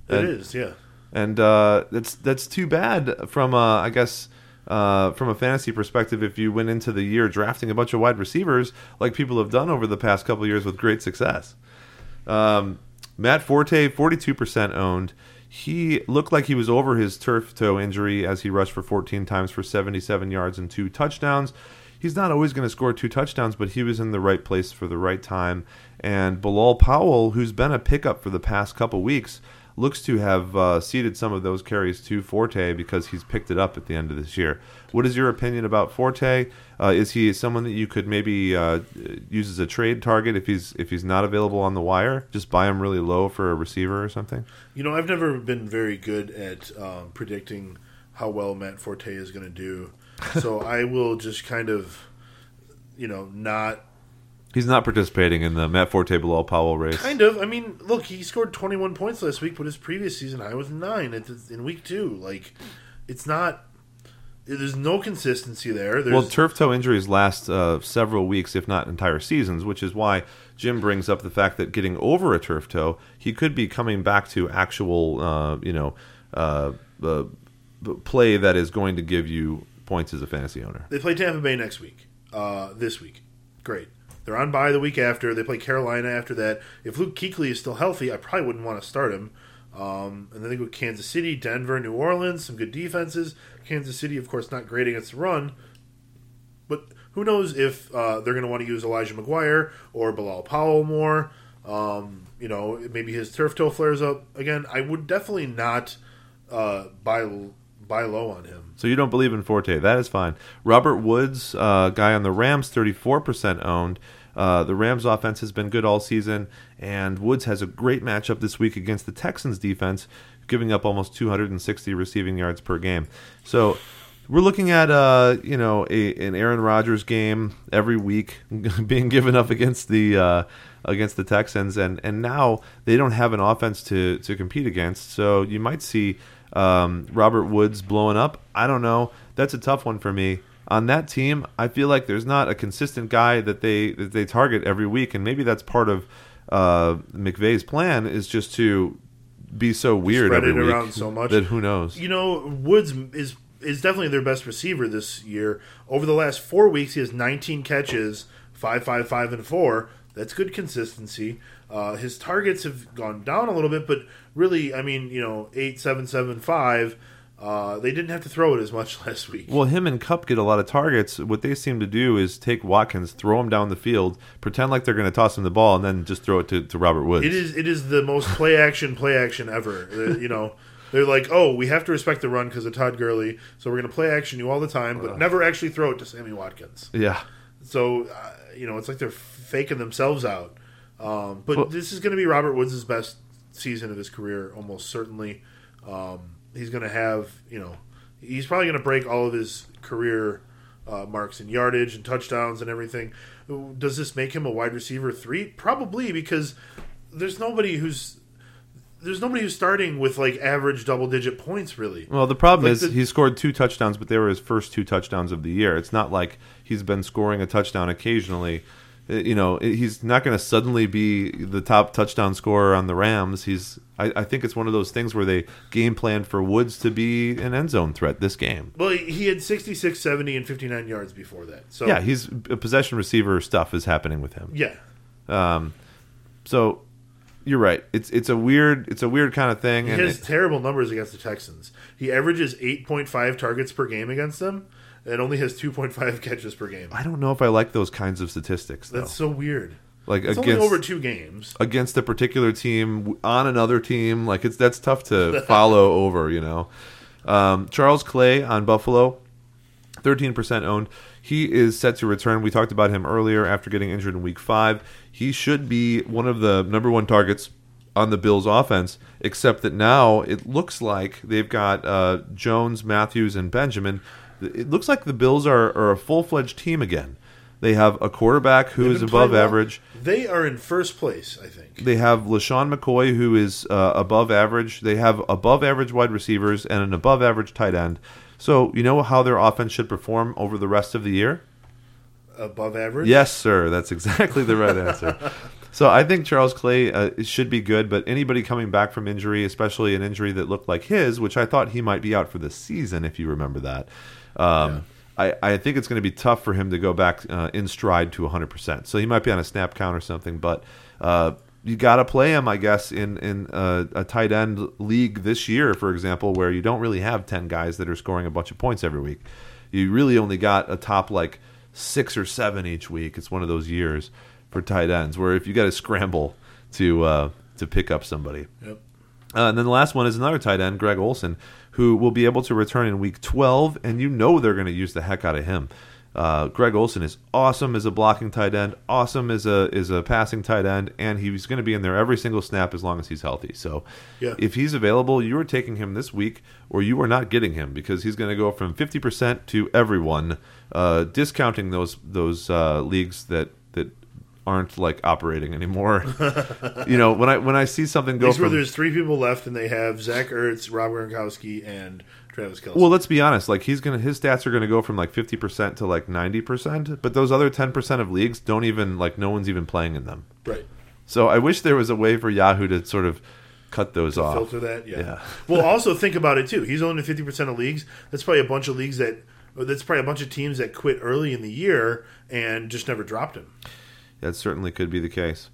It And- is, yeah. and uh, that's that's too bad from uh, I guess uh, from a fantasy perspective. If you went into the year drafting a bunch of wide receivers like people have done over the past couple of years with great success, um, Matt Forte, forty-two percent owned. He looked like he was over his turf toe injury as he rushed for 14 times for 77 yards and two touchdowns. He's not always going to score two touchdowns, but he was in the right place for the right time. And Bilal Powell, who's been a pickup for the past couple weeks, looks to have uh, ceded some of those carries to Forte because he's picked it up at the end of this year. What is your opinion about Forte? Uh, is he someone that you could maybe uh, use as a trade target if he's if he's not available on the wire? Just buy him really low for a receiver or something. You know, I've never been very good at um, predicting how well Matt Forte is going to do. So I will just kind of, you know, not He's not participating in the Matt Forte Bilal Powell race. kind of. I mean, look, he scored 21 points last week, but his previous season high was nine at the, in week two. Like, it's not. There's no consistency there. There's, Well, turf toe injuries last uh, several weeks, if not entire seasons, which is why Jim brings up the fact that getting over a turf toe, he could be coming back to actual, uh, you know, uh, uh, play that is going to give you points as a fantasy owner. They play Tampa Bay next week. Uh, this week, great. They're on bye the week after. They play Carolina after that. If Luke Kuechly is still healthy, I probably wouldn't want to start him. Um, and then they go Kansas City, Denver, New Orleans, some good defenses. Kansas City, of course, not great against the run. But who knows if uh, they're going to want to use Elijah McGuire or Bilal Powell more. Um, you know, maybe his turf toe flares up again. I would definitely not uh, buy buy low on him. So you don't believe in Forte. That is fine. Robert Woods, uh, guy on the Rams, 34% owned. Uh, the Rams offense has been good all season, and Woods has a great matchup this week against the Texans defense, giving up almost 260 receiving yards per game. So we're looking at uh, you know a, an Aaron Rodgers game every week being given up against the uh, against the Texans, and and now they don't have an offense to to compete against. So you might see um, Robert Woods blowing up. I don't know. That's a tough one for me. On that team, I feel like there's not a consistent guy that they that they target every week, and maybe that's part of uh, McVay's plan is just to be so weird Spread every it week around so much. that who knows. You know, Woods is is definitely their best receiver this year. Over the last four weeks, he has 19 catches, five, five, five, and four. That's good consistency. Uh, his targets have gone down a little bit, but really, I mean, you know, eight, seven, seven, five. Uh, they didn't have to throw it as much last week. Well, him and Kupp get a lot of targets. What they seem to do is take Watkins, throw him down the field, pretend like they're going to toss him the ball, and then just throw it to, to Robert Woods. It is it is the most play action play action ever. Uh, you know, they're like, oh, we have to respect the run because of Todd Gurley, so we're going to play action you all the time, but never actually throw it to Sammy Watkins. Yeah. So uh, you know, it's like they're faking themselves out. Um, but Well- this is going to be Robert Woods' best season of his career, almost certainly. Um, he's going to have, you know, he's probably going to break all of his career uh, marks in yardage and touchdowns and everything. Does this make him a wide receiver three? Probably because there's nobody who's there's nobody who's starting with like average double digit points really. Well, the problem Like is the- he scored two touchdowns, but they were his first two touchdowns of the year. It's not like he's been scoring a touchdown occasionally. Uh, You know, he's not going to suddenly be the top touchdown scorer on the Rams. He's. I, I think it's one of those things where they game plan for Woods to be an end zone threat this game. Well, he had 66, 70, and 59 yards before that. So Yeah, he's a possession receiver stuff is happening with him. yeah. Um, So you're right. It's it's a weird it's a weird kind of thing. He and has it- terrible numbers against the Texans. He averages 8.5 targets per game against them and only has 2.5 catches per game. I don't know if I like those kinds of statistics though. That's so weird. like It's against only over two games. against a particular team on another team. Like it's that's tough to follow over, you know. Um, Charles Clay on Buffalo, thirteen percent owned. He is set to return. We talked about him earlier after getting injured in Week Five. He should be one of the number one targets on the Bills' offense. Except that now it looks like they've got uh, Jones, Matthews, and Benjamin. It looks like the Bills are, are a full fledged team again. They have a quarterback who They've is above well. average. They are in first place, I think. They have LeSean McCoy, who is uh, above average. They have above average wide receivers and an above average tight end. So, you know how their offense should perform over the rest of the year? Above average. Yes, sir. That's exactly the right answer. So, I think Charles Clay uh, should be good, but anybody coming back from injury, especially an injury that looked like his, which I thought he might be out for the season, if you remember that. Um, I, I think it's going to be tough for him to go back uh, in stride to 100%. So he might be on a snap count or something, but uh, you got to play him, I guess, in, in uh, a tight end league this year, for example, where you don't really have 10 guys that are scoring a bunch of points every week. You really only got a top like six or seven each week. It's one of those years for tight ends where if you got to scramble to uh, to pick up somebody. Yep. Uh, and then the last one is another tight end, Greg Olsen, who will be able to return in week 12, and you know they're going to use the heck out of him. Uh, Greg Olsen is awesome as a blocking tight end, awesome as a is a passing tight end, and he's going to be in there every single snap as long as he's healthy. So, Yeah. if he's available, you are taking him this week, or you are not getting him because he's going to go from 50% to everyone, uh, discounting those those uh, leagues that aren't like operating anymore. you know, when I when I see something go These where from there's three people left, and they have Zach Ertz, Rob Gronkowski, and Travis Kelce. Well, let's be honest. Like he's gonna, his stats are gonna go from like fifty percent to like ninety percent. But those other ten percent of leagues don't even like no one's even playing in them. right. So I wish there was a way for Yahoo to sort of cut those off. Filter that, yeah. Yeah. well, also think about it too. He's only fifty percent of leagues. That's probably a bunch of leagues that. That's probably a bunch of teams that quit early in the year and just never dropped him. That certainly could be the case.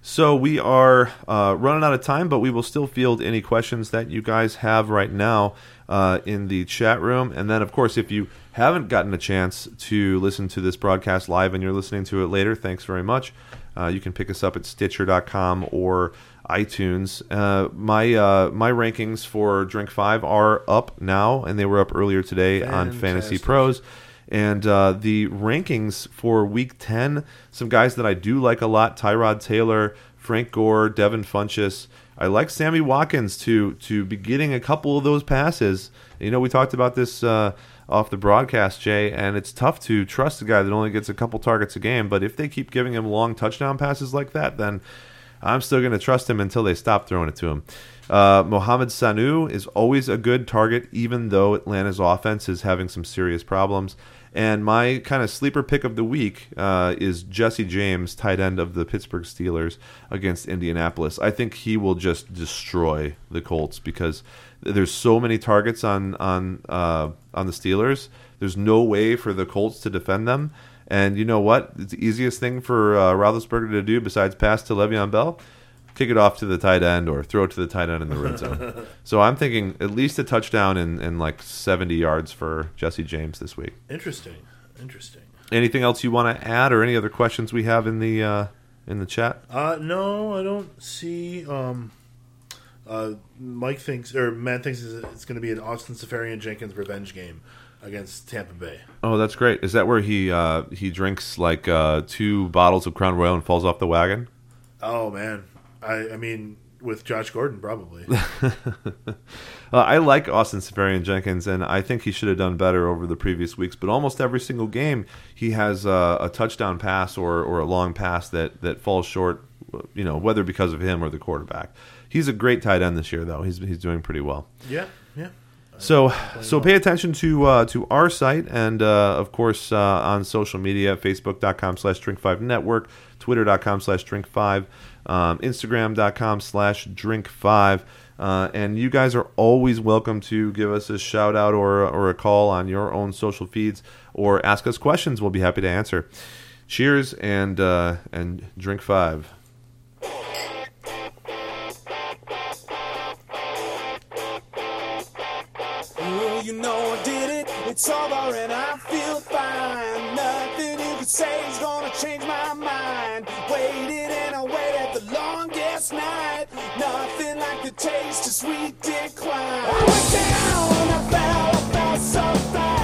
So we are uh, running out of time, but we will still field any questions that you guys have right now uh, in the chat room. And then, of course, if you haven't gotten a chance to listen to this broadcast live and you're listening to it later, thanks very much. Uh, you can pick us up at Stitcher.com or iTunes. Uh, my uh, my rankings for Drink Five are up now, and they were up earlier today on Fantasy Pros. And uh, the rankings for Week 10, some guys that I do like a lot: Tyrod Taylor, Frank Gore, Devin Funchess. I like Sammy Watkins to to be getting a couple of those passes. You know, we talked about this uh, off the broadcast, Jay, and it's tough to trust a guy that only gets a couple targets a game. But if they keep giving him long touchdown passes like that, then I'm still going to trust him until they stop throwing it to him. Uh, Mohamed Sanu is always a good target, even though Atlanta's offense is having some serious problems. And my kind of sleeper pick of the week uh, is Jesse James, tight end of the Pittsburgh Steelers against Indianapolis. I think he will just destroy the Colts because there's so many targets on on uh, on the Steelers. There's no way for the Colts to defend them. And you know what? It's the easiest thing for uh, Roethlisberger to do besides pass to Le'Veon Bell kick it off to the tight end or throw it to the tight end in the red zone. so I'm thinking at least a touchdown and, and like 70 yards for Jesse James this week. Interesting. Interesting. Anything else you want to add or any other questions we have in the uh, in the chat? Uh, no, I don't see. Um, uh, Mike thinks, or Matt thinks it's going to be an Austin Seferian-Jenkins revenge game. against Tampa Bay. Oh, that's great. Is that where he uh, he drinks like uh, two bottles of Crown Royal and falls off the wagon? Oh man, I I mean with Josh Gordon probably. Uh, I like Austin Seferian-Jenkins, and I think he should have done better over the previous weeks. But almost every single game, he has uh, a touchdown pass or, or a long pass that, that falls short. You know, whether because of him or the quarterback. He's a great tight end this year, though. He's he's doing pretty well. yeah, yeah. So, so pay attention to uh, to our site and uh, of course uh, on social media: facebook.com slash drink five network, twitter.com slash drink five, um, instagram.com slash drink five. Uh, and you guys are always welcome to give us a shout out or or a call on your own social feeds or ask us questions. We'll be happy to answer. Cheers and uh, and drink five. You know I did it. It's over and I feel fine. Nothing you could say is gonna change my mind. Longest night. Nothing like the taste of sweet decline. I went down, I fell, I fell so